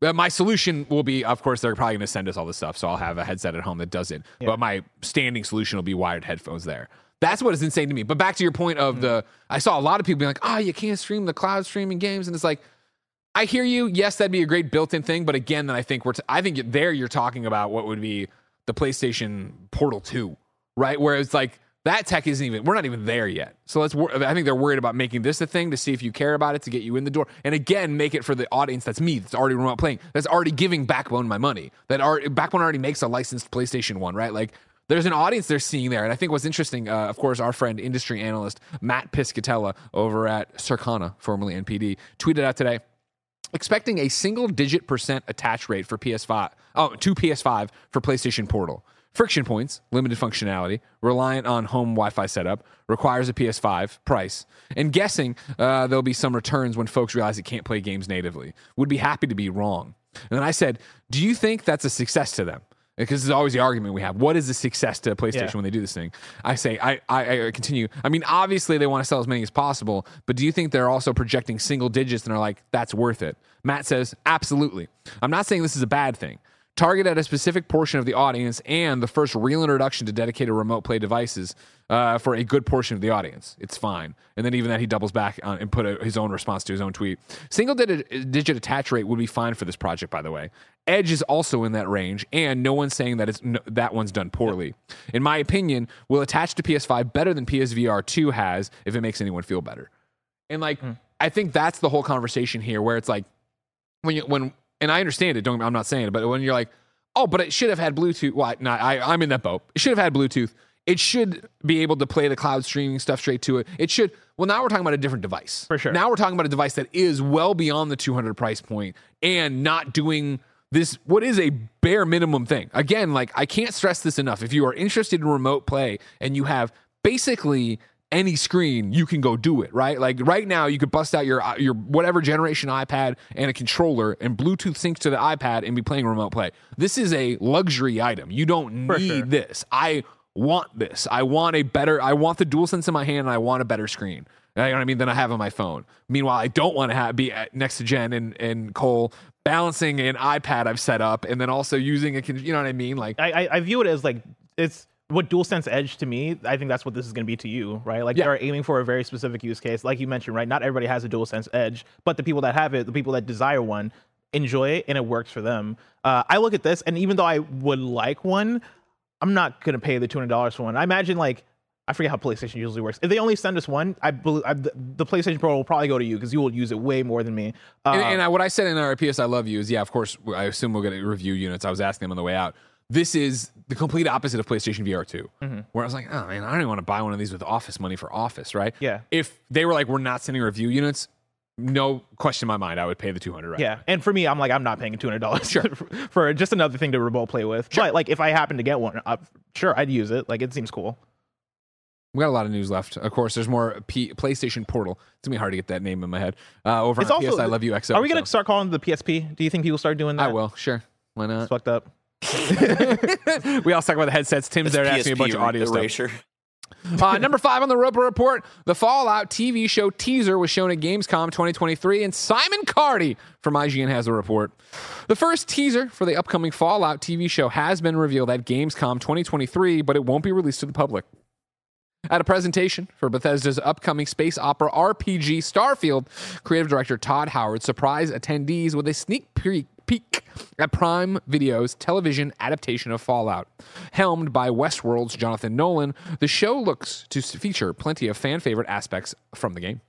My solution will be, of course, they're probably going to send us all this stuff, so I'll have a headset at home that does it. But my standing solution will be wired headphones there. That's what is insane to me. But back to your point of hmm. the, I saw a lot of people being like, "Oh, you can't stream the cloud streaming games," and it's like, I hear you. Yes, that'd be a great built-in thing, but again, then I think we're, t- I think there you're talking about what would be the PlayStation Portal Two, right? Where it's like that tech isn't even, we're not even there yet. So let's, wor- I think they're worried about making this a thing to see if you care about it to get you in the door, and again, make it for the audience that's me, that's already remote playing, that's already giving Backbone my money, that are Backbone already makes a licensed PlayStation One, right? Like. There's an audience they're seeing there. And I think what's interesting, uh, of course, our friend, industry analyst Matt Piscatella over at Circana, formerly NPD, tweeted out today expecting a single digit percent attach rate for PS5, oh, to PS5 for PlayStation Portal. Friction points, limited functionality, reliant on home Wi Fi setup, requires a PS5 price, and guessing uh, there'll be some returns when folks realize it can't play games natively. Would be happy to be wrong. And then I said, Do you think that's a success to them? Because this is always the argument we have. What is the success to PlayStation Yeah. when they do this thing? I say, I, I, I continue. I mean, obviously they want to sell as many as possible, but do you think they're also projecting single digits and are like, that's worth it? Matt says, absolutely. I'm not saying this is a bad thing. Target at a specific portion of the audience and the first real introduction to dedicated remote play devices uh, for a good portion of the audience. It's fine. And then even that he doubles back on and put a, his own response to his own tweet. Single digit, digit attach rate would be fine for this project, by the way. Edge is also in that range, and no one's saying that it's no, that one's done poorly. In my opinion, will attach to PS5 better than PSVR 2 has if it makes anyone feel better. And like, I think that's the whole conversation here, where it's like when you when and I understand it. Don't I'm not saying it, but when you're like, oh, but it should have had Bluetooth. Well, no, I I'm in that boat. It should have had Bluetooth. It should be able to play the cloud streaming stuff straight to it. It should. Well, now we're talking about a different device. For sure. Now we're talking about a device that is well beyond the 200 price point and not doing this what is a bare minimum thing. Again, like I can't stress this enough. If you are interested in remote play and you have basically any screen, you can go do it, right? Like right now, you could bust out your uh, your whatever generation iPad and a controller and Bluetooth sync to the iPad and be playing remote play. This is a luxury item. You don't For need sure. this. I want this. I want a better. I want the DualSense in my hand, and I want a better screen. You know what I mean? Than I have on my phone. Meanwhile, I don't want to have, be at, next to Jen and and Cole balancing an iPad I've set up, and then also using a. You know what I mean? Like I, I, I view it as like it's what DualSense Edge to me. I think that's what this is going to be to you, right? Like Yeah. they're aiming for a very specific use case, like you mentioned, right? Not everybody has a DualSense Edge, but the people that have it, the people that desire one, enjoy it, and it works for them. Uh, I look at this, and even though I would like one, I'm not going to pay the two hundred dollars for one. I imagine like. I forget how PlayStation usually works. If they only send us one, I believe the, PlayStation Pro will probably go to you because you will use it way more than me. Uh, and, and I, what I said in our PS I Love You is, yeah, of course, I assume we'll get review units. I was asking them on the way out. This is the complete opposite of PlayStation VR 2, Mm-hmm. where I was like, oh man, I don't even want to buy one of these with office money for office, right? Yeah. If they were like, we're not sending review units, no question in my mind, I would pay the 200 right Yeah, and for me, I'm like, I'm not paying two hundred dollars Sure. for just another thing to remote play with. But like, if I happen to get one, uh, sure, I'd use it. Like, it seems cool. We got a lot of news left. Of course, there's more P- PlayStation Portal. It's gonna be hard to get that name in my head. Uh, over It's on also. PS I Love You XO. Are we gonna so- start calling the PSP? Do you think people start doing that? I will. Sure. Why It's not? fucked up. we also talk about the headsets. Tim's there to ask me a bunch of audio stuff. Uh, number five on the Roper Report, the Fallout TV show teaser was shown at Gamescom 2023, and Simon Cardy from IGN has a report. The first teaser for the upcoming Fallout TV show has been revealed at Gamescom 2023, but it won't be released to the public. At a presentation for Bethesda's upcoming space opera RPG Starfield, creative director Todd Howard surprised attendees with a sneak pre- peek at Prime Video's television adaptation of Fallout. Helmed by Westworld's Jonathan Nolan, the show looks to feature plenty of fan favorite aspects from the game.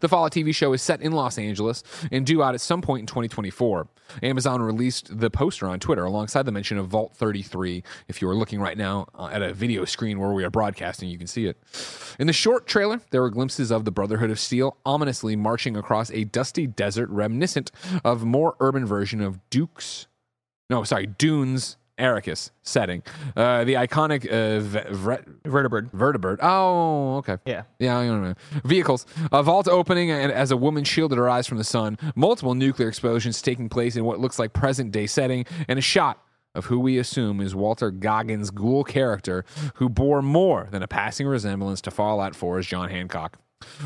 The Fallout TV show is set in Los Angeles and due out at some point in 2024. Amazon released the poster on Twitter alongside the mention of Vault 33. If you are looking right now uh, at a video screen where we are broadcasting, you can see it. In the short trailer, there were glimpses of the Brotherhood of Steel ominously marching across a dusty desert reminiscent of more urban version of Duke's no, sorry, Dunes Arrakis setting. Uh, the iconic uh, ve- Vertibird. vertibird. Oh, okay. Yeah. Yeah, I don't know. Vehicles. A vault opening and as a woman shielded her eyes from the sun. Multiple nuclear explosions taking place in what looks like present day setting, and a shot of who we assume is Walter Goggins' ghoul character, who bore more than a passing resemblance to Fallout 4's John Hancock.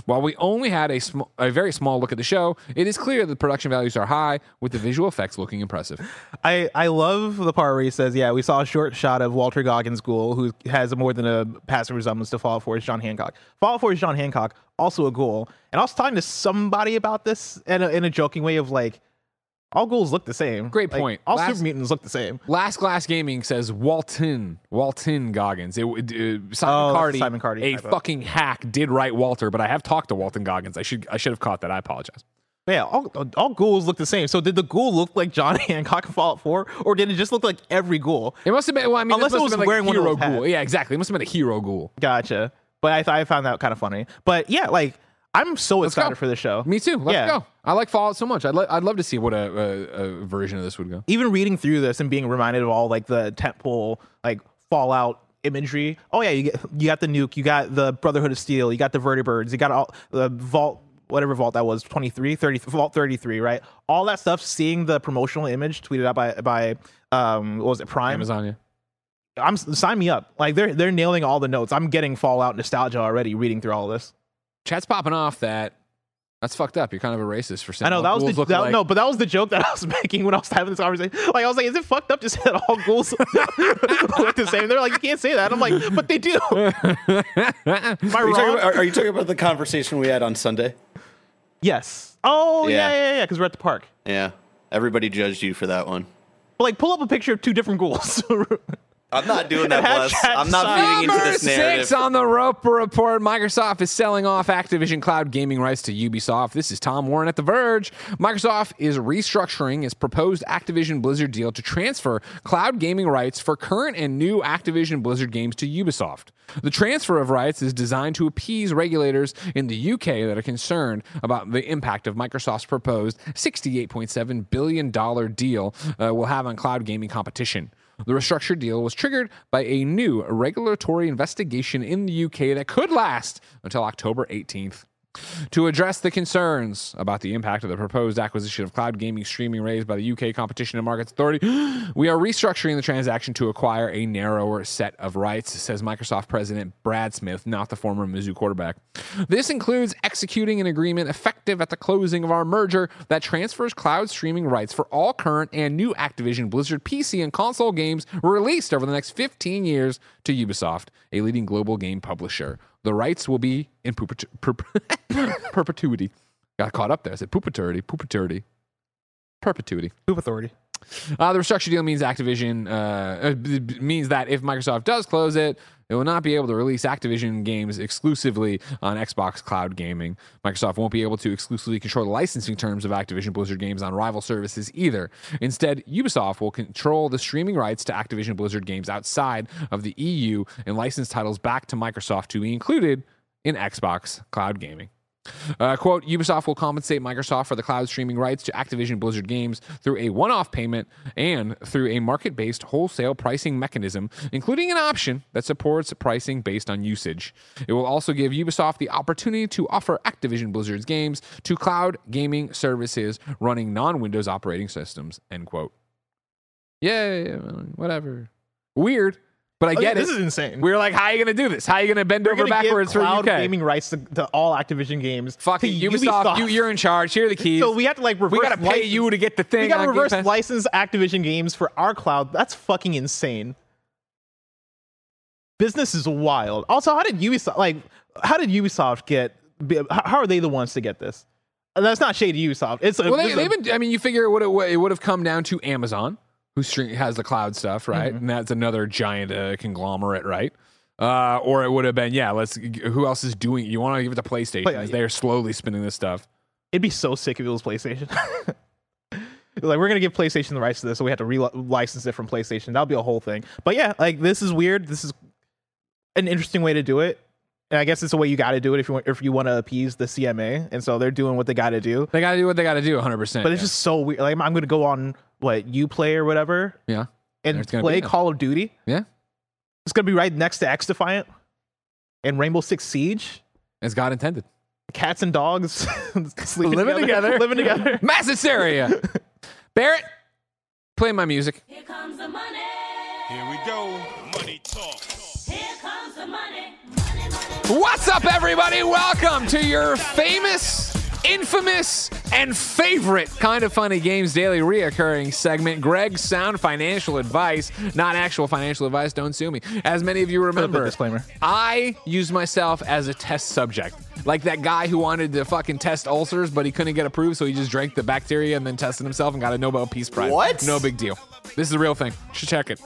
While we only had a, sm- a very small look at the show, it is clear that the production values are high, with the visual effects looking impressive. I, I love the part where he says, "Yeah, we saw a short shot of Walter Goggins' ghoul, who has more than a passive resemblance to Fallout 4's John Hancock. Fallout 4's John Hancock, also a ghoul. And I was talking to somebody about this in a, in a joking way of like, all ghouls look the same. Great Like, point. all Last- super mutants look the same. Last Glass Gaming says Walton, Walton Goggins. It, uh, Simon Oh, Cardy, Simon Cardy a typo. fucking hack, did write Walter, but I have talked to Walton Goggins. I should I should have caught that. I apologize. But yeah, all, all ghouls look the same. So did the ghoul look like John Hancock in Fallout 4, or did it just look like every ghoul? It must have been. Well, I mean, Unless it was like wearing one of hero hats. ghoul. Yeah, exactly. It must have been a hero ghoul. Gotcha. But I, th- I found that kind of funny. But yeah, like I'm so Let's excited go. for the show. Me too. Let's Yeah. go. I like Fallout so much. I'd, I'd love to see what a, a, a version of this would go. even reading through this and being reminded of all like the tentpole like Fallout imagery. Oh yeah, you get you got the nuke, you got the Brotherhood of Steel, you got the vertibirds, you got all the vault whatever vault that was 23 30 vault 33 right all that stuff seeing the promotional image tweeted out by by um what was it prime Amazon, yeah. i'm sign me up like they're they're nailing all the notes i'm getting fallout nostalgia already reading through all this Chat's popping off that that's fucked up. You're kind of a racist for saying I know that was the that, alike. no, but that was the joke that I was making when I was having this conversation. Like I was like, is it fucked up to say that all ghouls look the same? They're like, you can't say that. I'm like, but they do. Am I Are you, wrong? talking about, are, are you talking about the conversation we had on Sunday? yes. Oh yeah, Yeah. yeah, yeah. Because we're at the park. Yeah. Everybody judged you for that one. But like, pull up a picture of two different ghouls. I'm not doing that, Bless. I'm not feeding into this narrative. six on the Roper Report. Microsoft is selling off Activision Cloud gaming rights to Ubisoft. This is Tom Warren at The Verge. Microsoft is restructuring its proposed Activision Blizzard deal to transfer cloud gaming rights for current and new Activision Blizzard games to Ubisoft. The transfer of rights is designed to appease regulators in the UK that are concerned about the impact of Microsoft's proposed $68.7 billion deal uh, will have on cloud gaming competition. The restructured deal was triggered by a new regulatory investigation in the UK that could last until October 18th. To address the concerns about the impact of the proposed acquisition of cloud gaming streaming raised by the UK Competition and Markets Authority, we are restructuring the transaction to acquire a narrower set of rights, says Microsoft President Brad Smith, not the former Mizzou quarterback. This includes executing an agreement effective at the closing of our merger that transfers cloud streaming rights for all current and new Activision Blizzard PC and console games released over the next 15 years to Ubisoft, a leading global game publisher. The rights will be in perpetu- per- perpetuity. Got caught up there. I said perpetuity, perpetuity, perpetuity. Poop authority. Uh, the restructure deal means Activision uh, uh, means that if Microsoft does close it, it will not be able to release Activision games exclusively on Xbox Cloud Gaming. Microsoft won't be able to exclusively control the licensing terms of Activision Blizzard games on rival services either. Instead, Ubisoft will control the streaming rights to Activision Blizzard games outside of the EU and license titles back to Microsoft to be included in Xbox Cloud Gaming. Uh, quote, Ubisoft will compensate Microsoft for the cloud streaming rights to Activision Blizzard games through a one off payment and through a market based wholesale pricing mechanism, including an option that supports pricing based on usage. It will also give Ubisoft the opportunity to offer Activision Blizzard's games to cloud gaming services running non Windows operating systems, end quote. Yeah, whatever. Weird, but I Oh, get yeah, it. This is insane. we were like, how are you going to do this? How are you going to bend We're over gonna give backwards for cloud UK? gaming rights to, to all Activision games. Fucking it, Ubisoft, You, you're in charge. Here are the keys. So we have to like reverse. we got to pay license- you to get the thing. We got to reverse license Activision games for our cloud. That's fucking insane. Business is wild. Also, how did Ubisoft like? How did Ubisoft get? How are they the ones to get this? And that's not shady Ubisoft. It's a, Well, they, they've been. I mean, you figure it would it would have come down to Amazon, who stream, has the cloud stuff, right? Mm-hmm. And that's another giant uh, conglomerate, right? Uh, or it would have been, yeah. Let's. Who else is doing? You want to give it to PlayStation? But, yeah, They are slowly spinning this stuff. It'd be so sick if it was PlayStation. like we're gonna give PlayStation the rights to this, so we have to re-license it from PlayStation. That'll be a whole thing. But yeah, like this is weird. This is an interesting way to do it, and I guess it's the way you got to do it if you want, if you want to appease the CMA. And so they're doing what they got to do. They got to do what they got to do, 100. percent But it's just so weird. Like I'm gonna go on what you play or whatever yeah, and play Call of Duty. yeah. It's gonna be right next to X Defiant and Rainbow Six Siege. As God intended. Cats and dogs sleeping Living together. living together. Mass hysteria. Barrett, play my music. Here comes the money. Here we go. Money talk. Here comes the money. Money, money. What's up, everybody? Welcome to your famous, infamous, and favorite kind of funny games daily reoccurring segment. Greg's sound financial advice, not actual financial advice. Don't sue me. As many of you remember, disclaimer. I used myself as a test subject. Like that guy who wanted to fucking test ulcers, but he couldn't get approved, so he just drank the bacteria and then tested himself and got a Nobel Peace Prize. What? No big deal. This is a real thing. Should check it.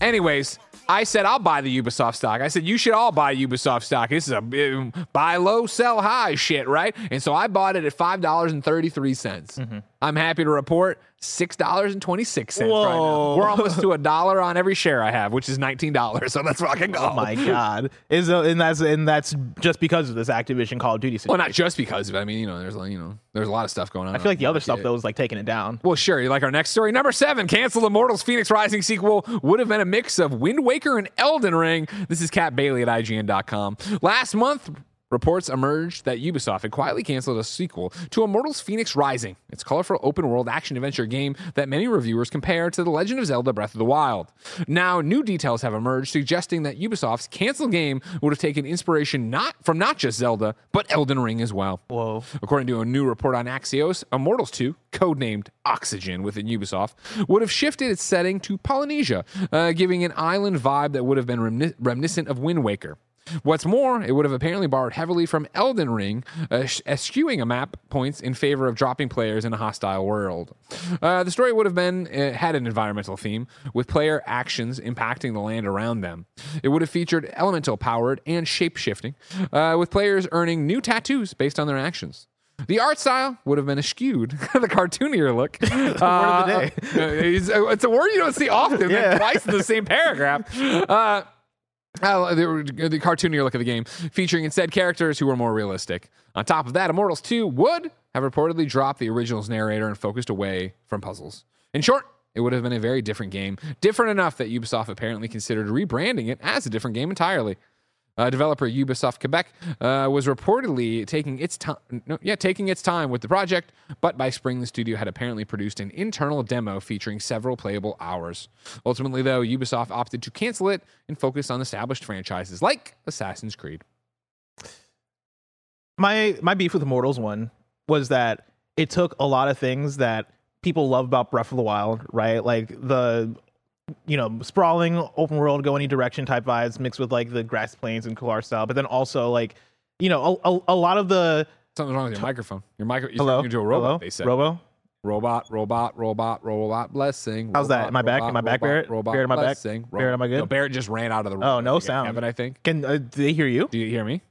Anyways, I said I'll buy the Ubisoft stock. I said you should all buy Ubisoft stock. This is a uh, buy low, sell high shit, right? And so I bought it at five dollars and thirty three cents. I'm happy to report six dollars and twenty six cents right now. We're almost to a dollar on every share I have, which is nineteen dollars. So let's fucking go. Oh my god! Is uh, and that's and that's just because of this Activision Call of Duty situation. Well, not just because of it. I mean, you know, there's like, you know, there's a lot of stuff going on. I feel like the other stuff though was like taking it down. Well, sure. You like our next story? Number seven, canceled Immortals Fenyx Rising sequel would have been a mix of Wind Waker and Elden Ring. This is Kat Bailey at IGN.com. Last month, reports emerged that Ubisoft had quietly canceled a sequel to Immortals Fenyx Rising, its colorful open world action adventure game that many reviewers compare to The Legend of Zelda Breath of the Wild. Now, new details have emerged suggesting that Ubisoft's canceled game would have taken inspiration not from not just Zelda, but Elden Ring as well. Whoa. According to a new report on Axios, Immortals 2, codenamed Oxygen within Ubisoft, would have shifted its setting to Polynesia, uh, giving an island vibe that would have been reminiscent of Wind Waker. What's more, it would have apparently borrowed heavily from Elden Ring, uh, eschewing a map points in favor of dropping players in a hostile world. Uh, the story would have been uh, had an environmental theme, with player actions impacting the land around them. It would have featured elemental powered and shape shifting, uh, with players earning new tattoos based on their actions. The art style would have been eschewed, the cartoonier look. Word of the day. it's, it's a word you don't see often, Yeah. twice in the same paragraph. Uh, uh, the, the cartoonier look of the game, featuring instead characters who were more realistic. On top of that, Immortals 2 would have reportedly dropped the original's narrator and focused away from puzzles. In short, it would have been a very different game, different enough that Ubisoft apparently considered rebranding it as a different game entirely. Uh, developer Ubisoft Quebec uh, was reportedly taking its time, no, yeah, taking its time with the project, but by spring the studio had apparently produced an internal demo featuring several playable hours. Ultimately, though, Ubisoft opted to cancel it and focus on established franchises like Assassin's Creed. my my beef with Immortals one was that it took a lot of things that people love about Breath of the Wild, right? Like the you know sprawling open world, go any direction type vibes mixed with like the grass plains and art style, but then also like you know a, a, a lot of the Something's wrong with your microphone. Your micro, you're hello talking to a robot. hello They said robo. robot, robot, robot, robot. Blessing. How's that? Am I back? robot, Am I back, robot, Barrett? Robot, Barrett, am I back? blessing, Barrett, am I good? No, Barrett just ran out of the room. Oh, no sound. Kevin, I think. Can uh, do they hear you? Do you hear me?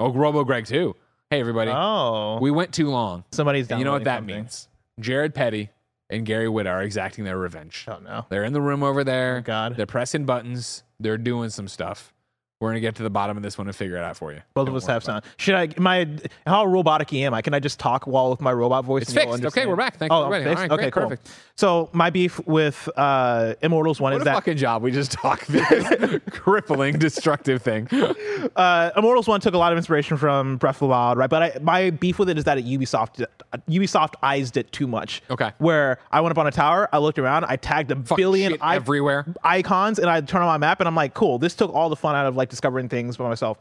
Oh, Robo Greg too. Hey everybody. Oh, We went too long. somebody's you know what that downloading means? Jared Petty and Gary Witt are exacting their revenge. Oh no. They're in the room over there. Oh, God. They're pressing buttons. They're doing some stuff. We're gonna get to the bottom of this one and figure it out for you. Both Don't of us have sound. Should I? My how robotic am I? Can I just talk while with my robot voice? It's fixed. Okay, we're back. Thanks oh, fixed? All right, okay, great, cool. perfect. So my beef with uh, Immortals one What is that fucking job. We just talked this crippling, destructive thing. uh, Immortals one took a lot of inspiration from Breath of the Wild, right? But I, my beef with it is that it Ubisoft Ubisoft eyes it too much. Okay. Where I went up on a tower, I looked around, I tagged a Fucking billion i- everywhere. icons, and I turn on my map, and I'm like, cool. This took all the fun out of like discovering things by myself.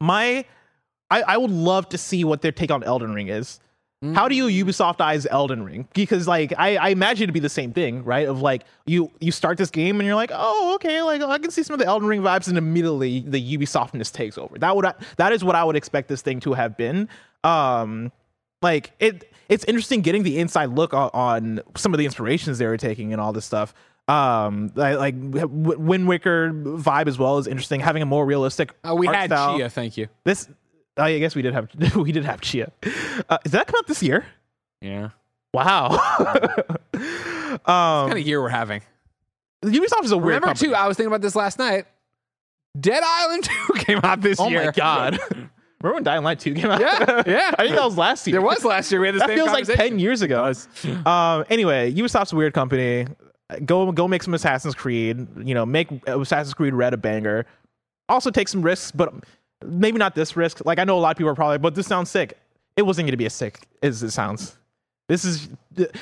My, I, I would love to see what their take on Elden Ring is. How do you Ubisoft eyes Elden Ring? Because like I, I imagine it'd be the same thing, right? Of like you you start this game and you're like, oh okay, like I can see some of the Elden Ring vibes, and immediately the Ubisoftness takes over. That would that is what I would expect this thing to have been. Um, like it it's interesting getting the inside look on, on some of the inspirations they were taking and all this stuff. Um, like, like W- Wind Waker vibe as well is interesting. Having a more realistic. Uh, we had style. Chia, thank you. This, oh, I guess we did have we did have Chia. Uh, did that come out this year? Yeah. Wow. What um, kind of year we're having? Ubisoft is a weird. Remember company. too, I was thinking about this last night. Dead Island 2 came out this Oh year. Oh my god. Remember when Dying Light 2 came out? Yeah, yeah. I think that was last year. There was last year. We had the that same feels like 10 years ago. Um, anyway, Ubisoft's a weird company. Go go make some Assassin's Creed. You know, make Assassin's Creed Red a banger. Also take some risks, but maybe not this risk. Like I know a lot of people are probably, but this sounds sick. It wasn't going to be as sick as it sounds. This is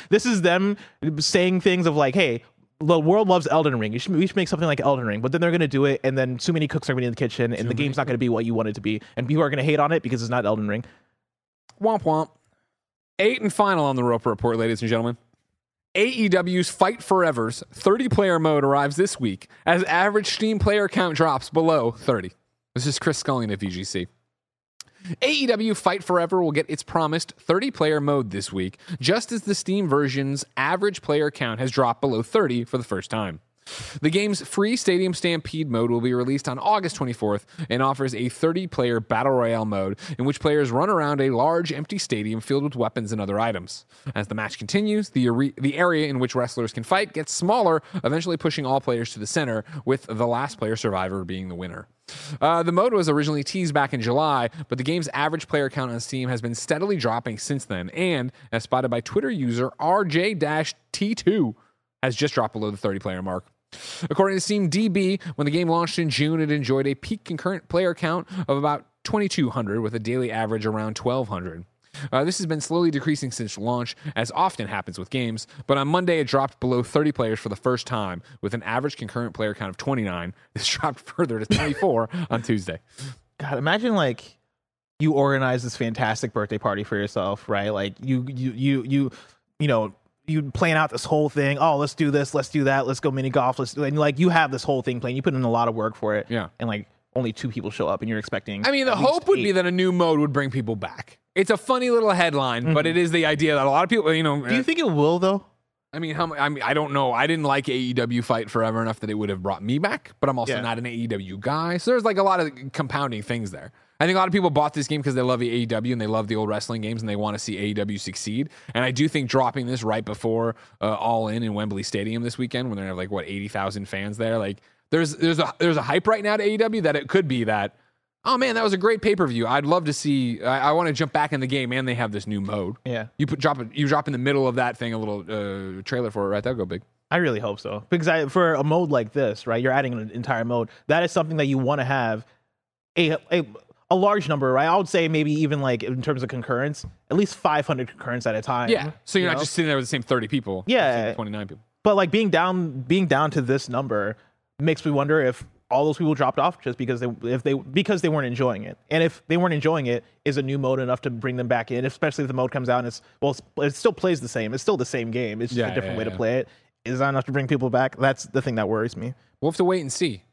this is them saying things of like, hey. The world loves Elden Ring. You should, we should make something like Elden Ring, but then they're going to do it, and then too many cooks are going to be in the kitchen, and the game's not going to be what you want it to be, and people are going to hate on it because it's not Elden Ring. Womp womp. Eight and final on the Roper Report, ladies and gentlemen. AEW's Fight Forever's 30 player mode arrives this week as average Steam player count drops below 30. This is Chris Scullion at VGC. AEW Fight Forever will get its promised 30 player mode this week, just as the Steam version's average player count has dropped below 30 for the first time. The game's free Stadium Stampede mode will be released on August 24th and offers a 30 player Battle Royale mode in which players run around a large empty stadium filled with weapons and other items. As the match continues, the, are- the area in which wrestlers can fight gets smaller, eventually pushing all players to the center, with the last player survivor being the winner. Uh, the mode was originally teased back in July, but the game's average player count on Steam has been steadily dropping since then, and, as spotted by Twitter user RJ-T2, has just dropped below the 30 player mark. According to Steam DB, when the game launched in June, it enjoyed a peak concurrent player count of about 2,200, with a daily average around 1,200. Uh, this has been slowly decreasing since launch, as often happens with games, but on Monday it dropped below 30 players for the first time, with an average concurrent player count of 29. This dropped further to 24 on Tuesday. God, imagine like you organize this fantastic birthday party for yourself, right? Like you, you, you, you, you know, you plan out this whole thing. Oh, let's do this, let's do that, let's go mini golf, let's do, and like you have this whole thing planned. You put in a lot of work for it, Yeah. and like only two people show up, and you're expecting. I mean, the hope would be that a new mode would bring people back. It's a funny little headline, but it is the idea that a lot of people, you know. Mm-hmm. Do you think it will though? I mean, how? mu- I mean, I don't know. I didn't like AEW fight forever enough that it would have brought me back, but I'm also Yeah. not an AEW guy, so there's like a lot of compounding things there. I think a lot of people bought this game because they love the AEW and they love the old wrestling games and they want to see AEW succeed. And I do think dropping this right before uh, All In in Wembley Stadium this weekend, when they have like what eighty thousand fans there, like there's there's a there's a hype right now to AEW that it could be that. Oh man, that was a great pay per view. I'd love to see. I, I want to jump back in the game, and they have this new mode. Yeah. You put drop. You drop in the middle of that thing a little uh, trailer for it, right? That'll go big. I really hope so because I, for a mode like this, right? You're adding an entire mode. That is something that you want to have a, a a large number, right? I would say maybe even like in terms of concurrence, at least 500 concurrents at a time. Yeah. So you're you not know? just sitting there with the same 30 people. Yeah. 29 people. But like being down, being down to this number makes me wonder if all those people dropped off just because they if they because they weren't enjoying it, and if they weren't enjoying it, is a new mode enough to bring them back in? Especially if the mode comes out and it's well, it still plays the same. It's still the same game. It's just Yeah, a different yeah, way yeah. to play it. Is that enough to bring people back? That's the thing that worries me. We'll have to wait and see.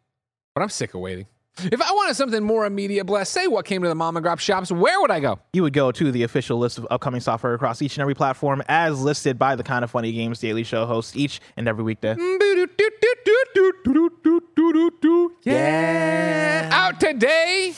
But I'm sick of waiting. If I wanted something more immediate, bless, say what came to the mom and grab shops, where would I go? You would go to the official list of upcoming software across each and every platform, as listed by the Kind of Funny Games Daily Show hosts each and every weekday. Yeah. Out today.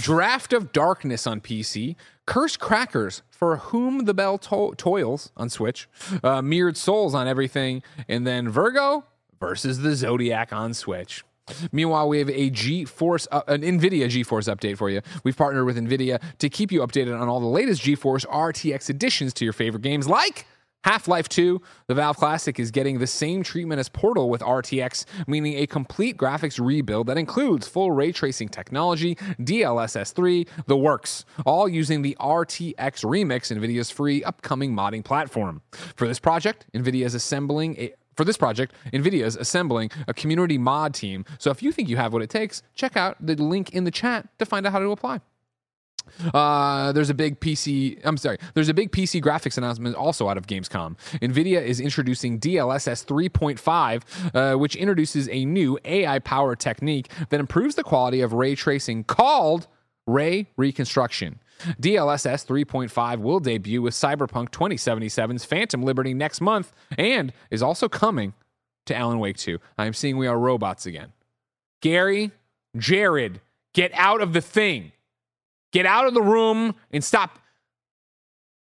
Draft of Darkness on PC. Curse Crackers for Whom the Bell to- Toils on Switch. Uh, Mirrored Souls on everything. And then Virgo versus the Zodiac on Switch. Meanwhile, we have a GeForce, uh, an NVIDIA GeForce update for you. We've partnered with NVIDIA to keep you updated on all the latest GeForce RTX additions to your favorite games like Half Life 2, the Valve Classic is getting the same treatment as Portal with RTX, meaning a complete graphics rebuild that includes full ray tracing technology, DLSS 3, the works, all using the RTX Remix, NVIDIA's free upcoming modding platform. For this project, NVIDIA is assembling a for this project, NVIDIA is assembling a community mod team. So if you think you have what it takes, check out the link in the chat to find out how to apply. Uh, there's a big PC. I'm sorry. There's a big PC graphics announcement also out of Gamescom. Nvidia is introducing DLSS 3.5, uh, which introduces a new AI-powered technique that improves the quality of ray tracing called ray reconstruction. DLSS 3.5 will debut with Cyberpunk 2077's Phantom Liberty next month and is also coming to Alan Wake 2. I am seeing we are robots again. Gary, Jared, get out of the thing. Get out of the room and stop.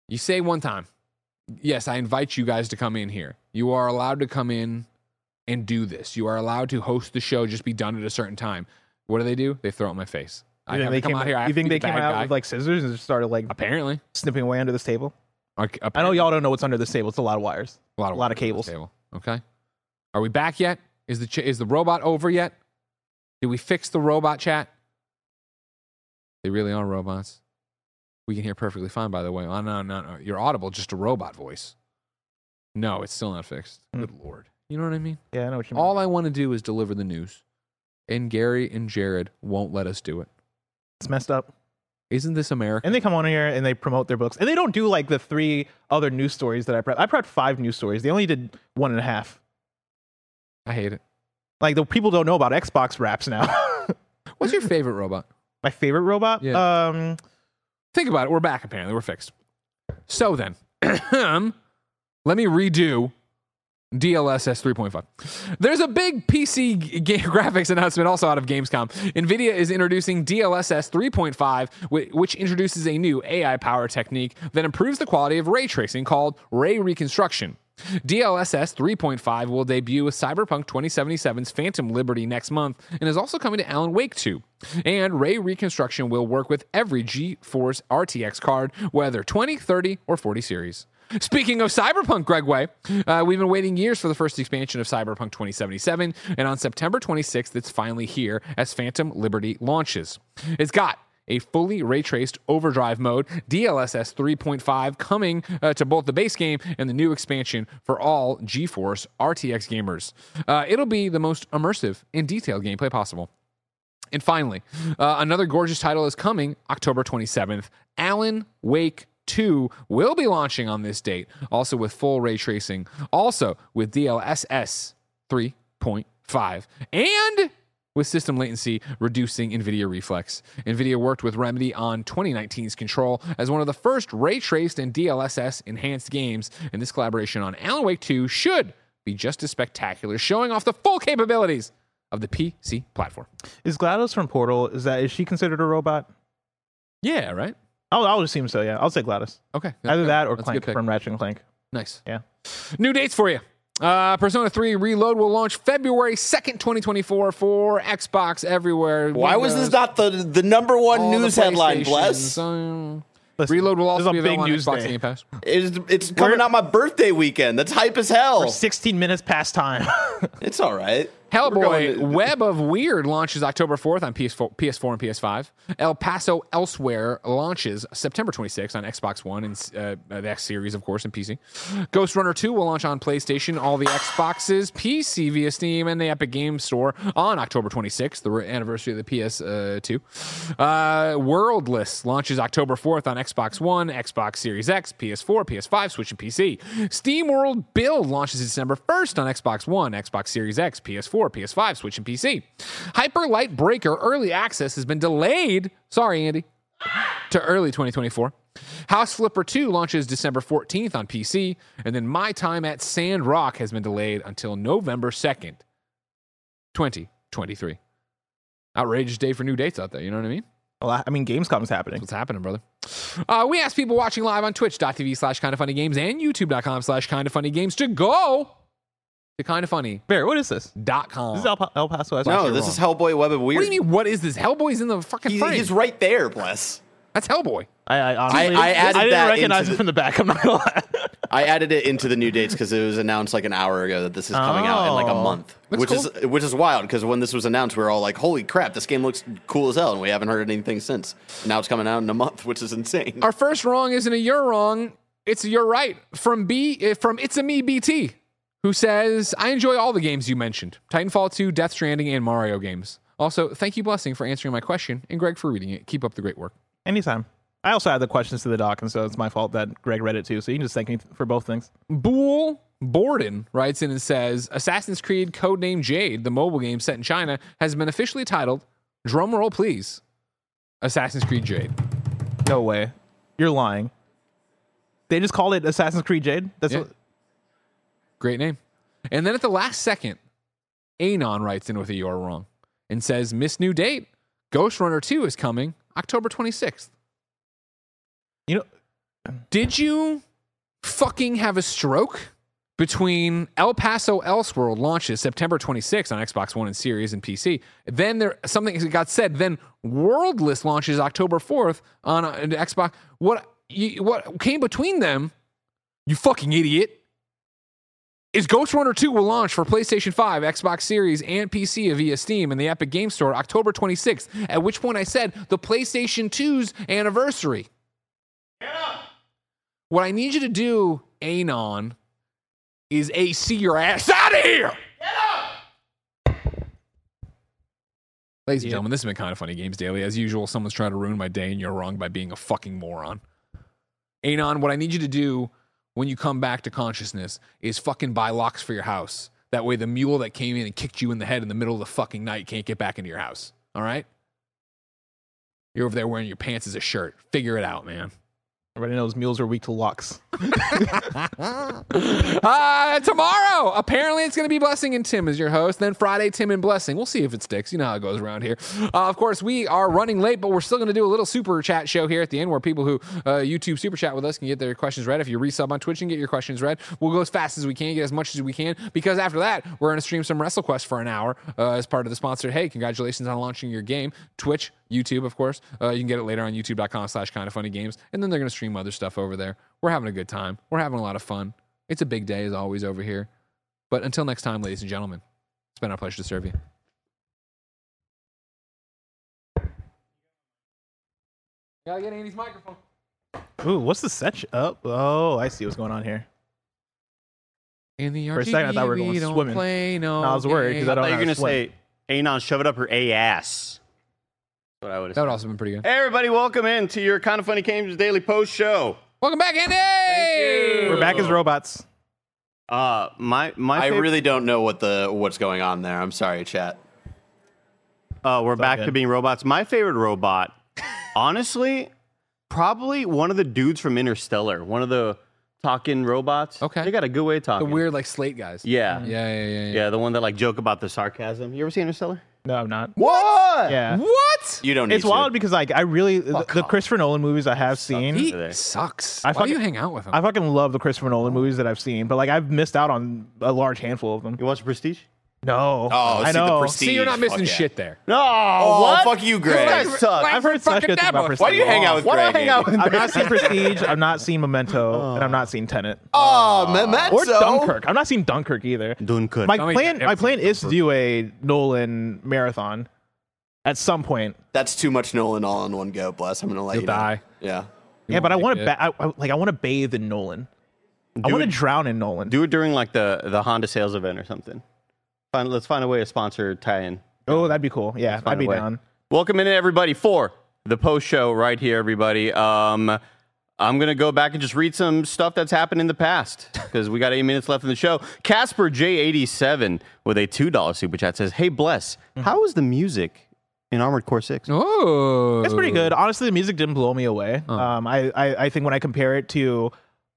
You say one time, yes, I invite you guys to come in here. You are allowed to come in and do this. You are allowed to host the show, just be done at a certain time. What do they do? They throw it in my face. I You think they come came out here. You think they the came out guy. with like scissors and just started like apparently snipping away under this table? Like, I know y'all don't know what's under this table. It's a lot of wires, a lot of, a lot of cables. Table. Okay. Are we back yet? Is the ch- is the robot over yet? Did we fix the robot chat? They really are robots. We can hear perfectly fine, by the way. Oh, no, no, no. You're audible, just a robot voice. No, it's still not fixed. Hmm. Good lord. You know what I mean? Yeah, I know what you mean. All I want to do is deliver the news. And Gary and Jared won't let us do it. It's messed up. Isn't this America? And they come on here and they promote their books, and they don't do like the three other news stories that I prepped. I prepped five news stories. They only did one and a half. I hate it. Like the people don't know about Xbox wraps now. What's your favorite robot? My favorite robot? Yeah. Um, Think about it. We're back, apparently. We're fixed. So then, let me redo DLSS 3.5. There's a big PC g- graphics announcement also out of Gamescom. NVIDIA is introducing DLSS 3.5, whi- which introduces a new AI power technique that improves the quality of ray tracing called ray reconstruction. DLSS 3.5 will debut with Cyberpunk 2077's Phantom Liberty next month and is also coming to Alan Wake 2. And ray reconstruction will work with every GeForce RTX card, whether 20, 30, or 40 series. Speaking of Cyberpunk, Gregway, uh, we've been waiting years for the first expansion of Cyberpunk 2077, and on September 26th, it's finally here as Phantom Liberty launches. It's got a fully ray traced overdrive mode, DLSS 3.5, coming uh, to both the base game and the new expansion for all GeForce RTX gamers. Uh, it'll be the most immersive and detailed gameplay possible. And finally, uh, another gorgeous title is coming October 27th. Alan Wake 2 will be launching on this date, also with full ray tracing, also with DLSS 3.5, and with system latency reducing NVIDIA reflex. NVIDIA worked with Remedy on 2019's Control as one of the first ray traced and DLSS enhanced games, and this collaboration on Alan Wake 2 should be just as spectacular, showing off the full capabilities of the PC platform. Is GLaDOS from Portal? Is that is she considered a robot? Yeah, right. Oh, I would assume so. Yeah, I'll say GLaDOS. Okay, Either that or That's Clank from Ratchet and Clank. Nice. Yeah. New dates for you. Uh, Persona 3 Reload will launch February 2nd, 2024 for Xbox everywhere. Why was this not the the number one news headline, PlayStations, Bless? um, Listen, Reload will this also is be a big available on news Xbox day. Game Pass. It's, it's coming We're- out my birthday weekend. That's hype as hell. We're 16 minutes past time. It's all right. Hellboy to- Web of Wyrd launches October 4th on PS4, PS4 and PS5. El Paso Elsewhere launches September 26th on Xbox One and uh, the X Series, of course, and PC. Ghost Runner 2 will launch on PlayStation, all the Xboxes, PC via Steam, and the Epic Game Store on October 26th, the anniversary of the PS2. Uh, Worldless launches October 4th on Xbox One, Xbox Series X, PS4, PS5, Switch, and PC. Steam World Build launches December 1st on Xbox One, Xbox Series X, PS4, PS5, Switch, and PC. Hyper Light Breaker Early Access has been delayed. Sorry, Andy. To early 2024. House Flipper 2 launches December 14th on PC, and then My Time at Sand Rock has been delayed until November 2nd, 2023. Outrageous day for new dates out there, you know what I mean? well, I- mean, Gamescom's happening. What's happening, brother? Uh, we asked people watching live on twitch.tv slash kind of funny games and youtube.com slash kind of funny games to go to kind of funny Bear, what is this? dot com. This is El, Pa- El Paso. That's No, actually this wrong. is Hellboy Web of Wyrd. what do you mean? What is this? Hellboy's in the fucking He- frame. he's right there, Bless. That's Hellboy. I, I honestly, I added I didn't that recognize into it the- from the back. I'm not gonna lie. I added it into the new dates because it was announced like an hour ago that this is coming out in like a Oh. month, Looks which is which is wild because when this was announced, we were all like, "Holy crap, this game looks cool as hell," and we haven't heard anything since. Now it's coming out in a month, which is insane. Our first wrong isn't a you're wrong. It's a you're right. From B eh, from It's a Me BT, who says, I enjoy all the games you mentioned. Titanfall 2, Death Stranding, and Mario games. Also, thank you, Blessing, for answering my question, and Greg for reading it. Keep up the great work. Anytime. I also add the questions to the doc, and so it's my fault that Greg read it too. So you can just thank me for both things. Bool Borden writes in and says Assassin's Creed Codename Jade, the mobile game set in China, has been officially titled, drumroll please, Assassin's Creed Jade. No way. You're lying. They just called it Assassin's Creed Jade. That's Yeah. what, Great name. And then at the last second, Anon writes in with a you're wrong and says, Miss New Date, Ghost Runner 2 is coming October 26th. you know. Did you fucking have a stroke between El Paso Elseworld launches September 26th on Xbox One and Series and PC? Then there something got said. Then Worldless launches October 4th on uh, Xbox. What you, what came between them? You fucking idiot. Is Ghost Runner 2 will launch for PlayStation 5, Xbox Series, and PC via Steam and the Epic Game Store October 26th, at which point I said the PlayStation 2's anniversary. What I need you to do, Anon, is AC your ass out of here. Ladies and gentlemen, this has been kind of funny games daily. As usual, someone's trying to ruin my day and you're wrong by being a fucking moron. Anon, what I need you to do when you come back to consciousness is fucking buy locks for your house. That way the mule that came in and kicked you in the head in the middle of the fucking night can't get back into your house. All right? You're over there wearing your pants as a shirt. Figure it out, man. Everybody knows mules are weak to locks. Uh, tomorrow, apparently it's going to be Blessing and Tim as your host. Then Friday, Tim and Blessing. We'll see if it sticks. You know how it goes around here. Uh, of course, we are running late, but we're still going to do a little super chat show here at the end where people who uh, YouTube super chat with us can get their questions read. If you resub on Twitch and get your questions read, we'll go as fast as we can, get as much as we can, because after that, we're going to stream some WrestleQuest for an hour uh, as part of the sponsor. Hey, congratulations on launching your game. Twitch, YouTube, of course. Uh, you can get it later on youtube.com slash kind of funny games. And then they're going to stream other stuff over there. We're having a good time. We're having a lot of fun. It's a big day as always over here. But until next time, ladies and gentlemen, it's been our pleasure to serve you. Gotta get Andy's microphone. Ooh, what's the set up? Oh, oh, I see what's going on here. In the For a second, I thought we were going RGB, swimming. play no No, I was worried because I I don't thought know you were gonna swim. say, "Anon, shove it up her a ass." That's what I would That would also been pretty good. Hey, everybody, welcome in to your kind of funny games daily post show. Welcome back, Andy. We're back as robots. Uh, my my. I fav- really don't know what the what's going on there. I'm sorry, chat. Uh, we're back to good. being robots. My favorite robot, honestly, probably one of the dudes from Interstellar. One of the talking robots. Okay. they got a good way of talking. The talking. weird like slate guys. Yeah. Yeah, yeah, yeah, yeah. Yeah, the one that like joke about the sarcasm. You ever see Interstellar? No, I'm not. What? Yeah. What? You don't need to. It's to. wild because like I really the, Fuck the off. Christopher Nolan movies I have seen. He sucks. I Why do you hang out with him? I fucking love the Christopher Nolan movies that I've seen, but like I've missed out on a large handful of them. You watch Prestige? No, Oh, I see, The know. Prestige. See, you're not missing Fuck yeah. shit there. No. Oh, what? fuck you, Greg. guys suck. I've heard such fucking good things about. Prestige. Why do you hang out with Why do I Greg? hang out with I've not seen Prestige. I've not seen Memento, and I've not seen Tenet Oh, Memento. or Dunkirk. I'm not seen Dunkirk either. Dunkirk. My oh, plan, my plan is to do a Nolan marathon at some point. That's too much Nolan all in one go. Bless. I'm gonna let You'll you know. die. Yeah. You yeah, but I want to ba- I, I- like, I want to bathe in Nolan. I want to drown in Nolan. Do it during like the the Honda sales event or something. Find, let's find a way to sponsor tie-in. oh, that'd be cool. Yeah, I'd be way. down. Welcome in everybody for the post show right here, everybody. Um, I'm gonna go back and just read some stuff that's happened in the past because we got eight minutes left in the show. Casper J87 with a two dollar super chat says, "Hey, bless, how is the music in Armored Core Six? Oh, It's pretty good. Honestly, the music didn't blow me away. Um, I, I, I think when I compare it to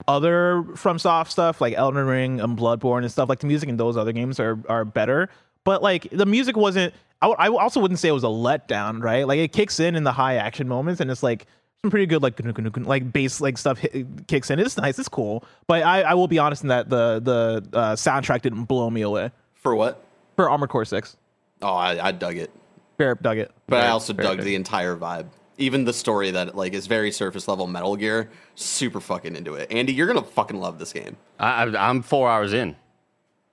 other FromSoft stuff like Elden Ring and Bloodborne and stuff, like the music in those other games are are better. But like the music wasn't. I, w- I also wouldn't say it was a letdown, right? Like it kicks in in the high action moments, and it's like some pretty good like like bass like stuff hit, kicks in. It's nice. It's cool. But I, I will be honest in that the the uh, soundtrack didn't blow me away For what? for Armored Core Six. Oh, I, I dug it. Fair dug it. But I also dug the entire vibe. Even the story that like is very surface level Metal Gear. Super fucking into it. Andy, you're gonna fucking love this game. I, I, I'm four hours in.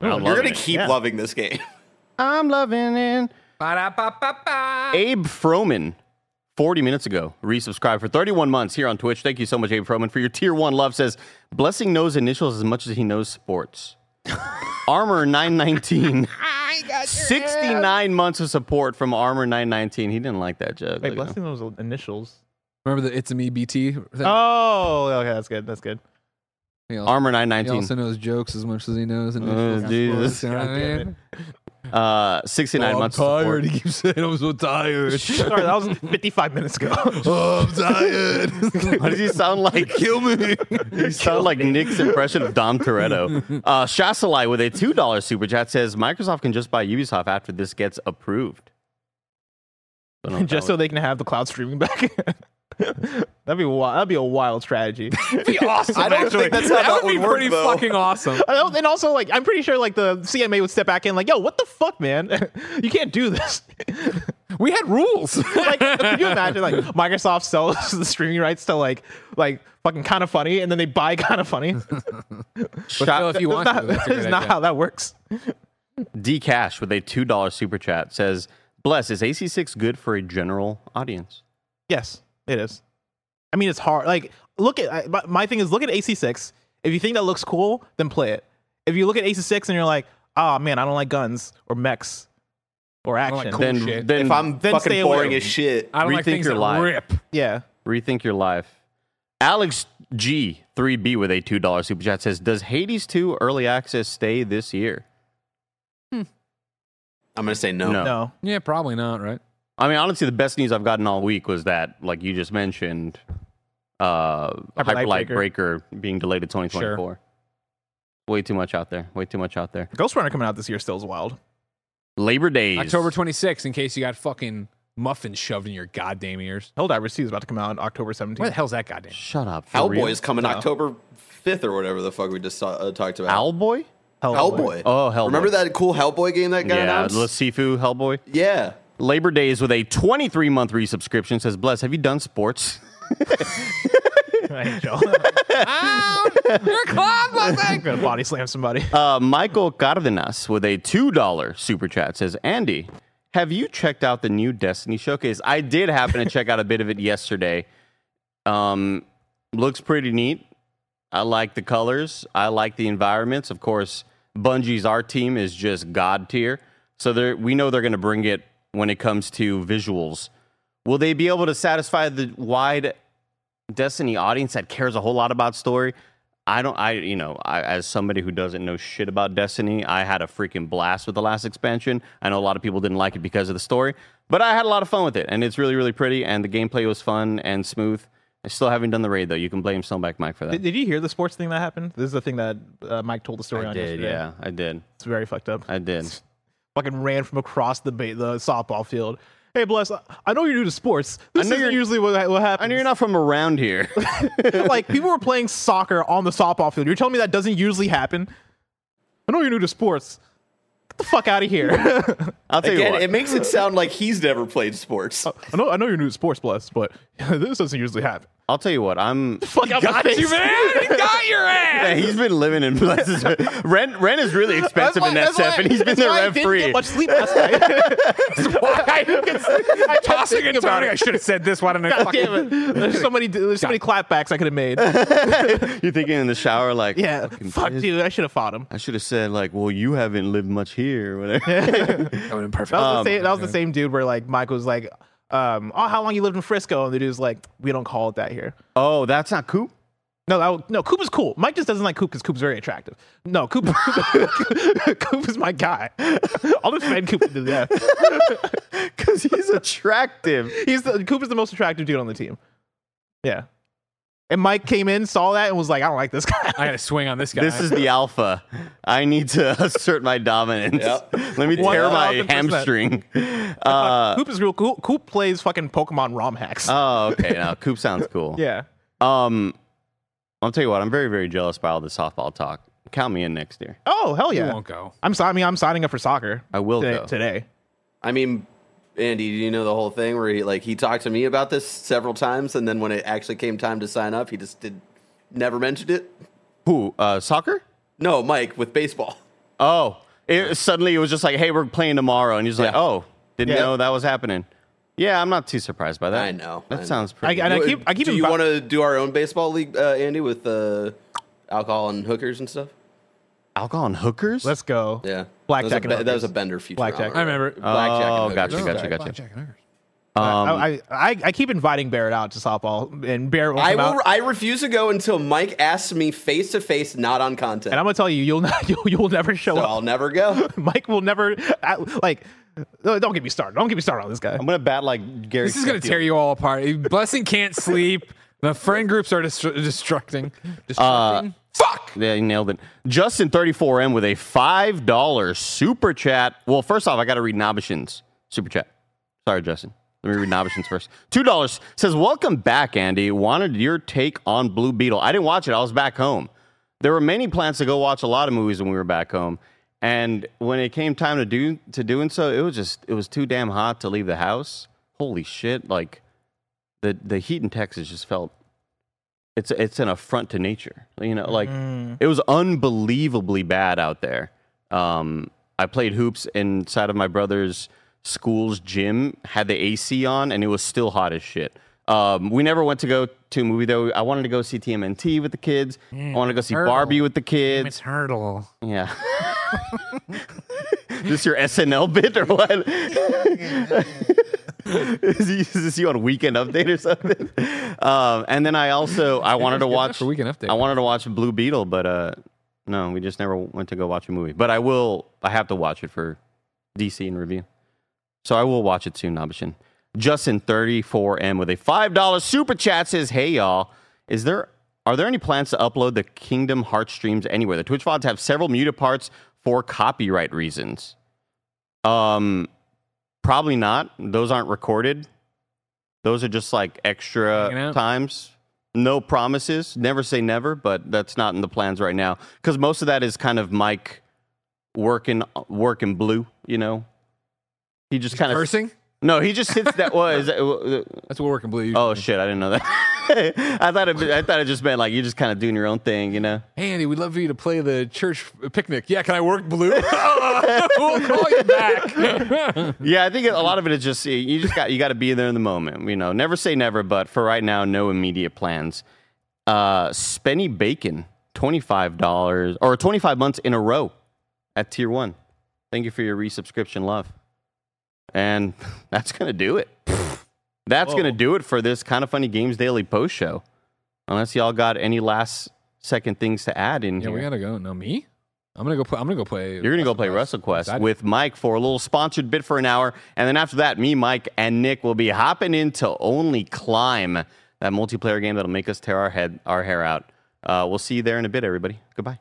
I'm You're gonna it. keep Yeah. loving this game. I'm loving it. Ba-da-ba-ba-ba. Abe Froman, 40 minutes ago, resubscribed for 31 months here on Twitch. Thank you so much, Abe Froman, for your tier one love. Says, Blessing knows initials as much as he knows sports. Armor 919. 69 months of support from Armor 919. He didn't like that joke. Wait, Look at him. blessing those initials. Remember the It's a Me BT? thing? Oh, okay, that's good. That's good. He also, Armor he 919. also knows jokes as much as he knows Oh, initials. Jesus. You know what I mean? Uh, 69 Oh, months I'm tired. support. He keeps saying I'm so tired. Sorry, that was 55 minutes ago. oh, I'm tired. Why does he sound like Kill me. You sound like Nick's impression of Dom Toretto. Uh, Shasalai with a $2 super chat says Microsoft can just buy Ubisoft after this gets approved. Don't know if Just that so they can have the cloud streaming back. that'd be wild. That'd be a wild strategy. be awesome. I don't actually. think that's how that, that would be work, pretty though. fucking awesome. I don't- and also, like, I'm pretty sure, like, the CMA would step back in, like, "Yo, what the fuck, man? you can't do this." We had rules. like, can you imagine, like, Microsoft sells the streaming rights to, like, like fucking kind of funny, and then they buy kind of funny? But still, if you want that's to, not, that's that's not idea. how that works. D Cash with a $2 super chat says, Bless, is AC6 good for a general audience? Yes, it is. I mean, it's hard. Like, look at I- my- my thing is look at AC6. If you think that looks cool, then play it. If you look at AC6 and you're like, oh man, I don't like guns or mechs or don't action, like cool then, shit. then if I'm Then stay fucking away. boring as shit. I don't like Rethink things your that life. rip. yeah. rethink your life. Alex G, 3B with a $2 super chat says, Does Hades 2 early access stay this year? Hmm. I'm gonna say no. No. No, Yeah, probably not, right? I mean, honestly, the best news I've gotten all week was that, like you just mentioned, uh, Hyper Hyper Light Light Breaker. Breaker being delayed to 2024. Way too much out there. Way too much out there. Ghost Runner coming out this year still is wild. Labor Days. October 26th, in case you got fucking muffins shoved in your goddamn ears. Helldivers 2 is about to come out on October 17th. Where the hell's that goddamn? Shut up. for real? Hellboy's coming No. October 5th or whatever the fuck we just saw, uh, talked about. Owlboy? Hellboy. Oh, Hellboy. Remember that cool Hellboy game that got Yeah, announced? the Sifu Hellboy. Yeah. Labor Days with a 23 month resubscription says, Bless, have you done sports? I hate Joe. You're a I'm gonna body slam somebody. Uh, Michael Cardenas with a $2 super chat says, Andy, have you checked out the new Destiny showcase? I did happen to check out a bit of it yesterday. Um, looks pretty neat. I like the colors. I like the environments. Of course, Bungie's art team is just god tier. So they're, we know they're going to bring it when it comes to visuals. Will they be able to satisfy the wide Destiny audience that cares a whole lot about story? I don't. I you know, I, as somebody who doesn't know shit about Destiny, I had a freaking blast with the last expansion. I know a lot of people didn't like it because of the story, but I had a lot of fun with it, and it's really really pretty, and the gameplay was fun and smooth. I still haven't done the raid though. You can blame Snowbike Mike for that. Did, did you hear the sports thing that happened? This is the thing that uh, Mike told the story I on did, yesterday. yeah, I did. It's very fucked up. I did. Fucking ran from across the ba- the softball field. Hey, bless. I know you're new to sports. This know isn't you're- usually what, what happens. I know you're not from around here. like people were playing soccer on the softball field. You're telling me that doesn't usually happen? I know you're new to sports. Get the fuck out of here. I'll tell you Again, what. it makes it sound like he's never played sports. I know I know you're new to sports, bless, but this doesn't usually happen. I'll tell you what. I'm. Fuck out my Got face. you, man! He got your ass! Yeah, he's been living in rent rent is really expensive in that SF, why- and he's been that's there why I rent didn't free. get much sleep last night. I tossing and turning. I should have said this. Why didn't I God fucking... damn it. There's so many there's so many clapbacks I could have made. You're thinking in the shower, like, Yeah. fucking Fuck pissed. dude, I should have fought him. I should have said like, well, you haven't lived much here, or whatever. That would have been perfect. That was, Um, the same, that was the same dude where like Mike was like, um, oh, how long you lived in Frisco? And the dude's like, we don't call it that here. oh, that's not Coop. No, that, no, Coop is cool. Mike just doesn't like Coop because Coop's very attractive. No, Coop, Coop is my guy. I'll defend Coop to death. Because he's attractive. He's the Coop is the most attractive dude on the team. Yeah. And Mike came in, saw that, and was like, I don't like this guy. I got to swing on this guy. This is the alpha. I need to assert my dominance. Yep. Let me tear my 1000%. hamstring. Uh, Coop is real cool. Coop plays fucking Pokemon ROM hacks. oh, okay. Now Coop sounds cool. yeah. Um, I'll tell you what. I'm very, very jealous by all the softball talk. Count me in next year. Oh hell yeah! You yeah! won't go. I'm si- I mean, I'm signing up for soccer. I will today. go. today. I mean, Andy, do you know the whole thing where he like he talked to me about this several times, and then when it actually came time to sign up, he just did never mentioned it. Who? Uh, soccer? No, Mike with baseball. Oh, it, suddenly it was just like, hey, we're playing tomorrow, and he's like, Yeah. oh, didn't Yeah. know that was happening. Yeah, I'm not too surprised by that. I know, That I know. sounds I, pretty. and I Do- keep I keep do you invi- want to do our own baseball league, uh, Andy, with uh, alcohol and hookers and stuff? Alcohol and hookers? Let's go. Yeah, Blackjack That was a, Be- that was a hookers. Bender future. Blackjack. I remember. Blackjack. Oh, and gotcha, hookers. gotcha, gotcha. Blackjack and hookers. Um, I, I, I I keep inviting Barrett out to softball, and Barrett won't I will. out. I refuse to go until Mike asks me face to face, not on content. and I'm gonna tell you, you'll not, you'll, you'll never show so up. I'll never go. Mike will never I- like. Don't get me started. Don't get me started on this guy. I'm gonna bat like Gary. This is going to tear you all apart. Blessing can't sleep. The friend groups are destru- destructing. Destructing. Fuck! Yeah, you nailed it. Justin 34M with a five dollar super chat. Well, first off, I got to read Nabishin's super chat. Sorry, Justin. Let me read Nabishin's first. Two dollars says, "Welcome back, Andy. Wanted your take on Blue Beetle. I didn't watch it. I was back home. There were many plans to go watch a lot of movies when we were back home, and when it came time to do to doing so, it was just it was too damn hot to leave the house. Holy shit! Like the the heat in Texas just felt it's it's an affront to nature. You know, like it was unbelievably bad out there. Um, I played hoops inside of my brother's school's gym, had the AC on, and it was still hot as shit. Um, we never went to go to a movie though. I wanted to go see TMNT with the kids. I wanted to go see Hurdle. Barbie with the kids. It's hurdle. Yeah. Is this your SNL bit or what? is, this you on Weekend Update or something? Um, and then I also I wanted to watch for Weekend Update. I wanted to watch Blue Beetle, but uh, no, we just never went to go watch a movie. But I will. I have to watch it for DC in review, so I will watch it soon. Nabishin. Justin thirty four M with a five dollar super chat says, "Hey y'all." Is there are there any plans to upload the Kingdom Hearts streams anywhere? The Twitch VODs have several muted parts for copyright reasons. Um, probably not. Those aren't recorded. Those are just like extra times. No promises. Never say never, but that's not in the plans right now because most of that is kind of Mike working working blue. You know, he just kind of Cursing? No, he just hits that. Well, is that, uh, That's what working blue. Oh shit! I didn't know that. I thought it. I thought it just meant like you're just kind of doing your own thing, you know. Hey, Andy, we'd love for you to play the church picnic. Yeah, can I work blue? we'll call you back. Yeah, I think a lot of it is just you just got you got to be there in the moment. You know, never say never, but for right now, no immediate plans. Uh, Spenny Bacon, twenty five dollars or twenty five months in a row at tier one. Thank you for your resubscription, love. And that's gonna do it. That's gonna do it for this kind of funny games daily post show. Unless y'all got any last second things to add in here. yeah, here. we gotta go. No, me? I'm gonna go. Play, I'm gonna go play. You're gonna go play WrestleQuest with Mike for a little sponsored bit for an hour, and then after that, me, Mike, and Nick will be hopping into Only Climb, that multiplayer game that'll make us tear our head, our hair out. Uh, we'll see you there in a bit, everybody. Goodbye.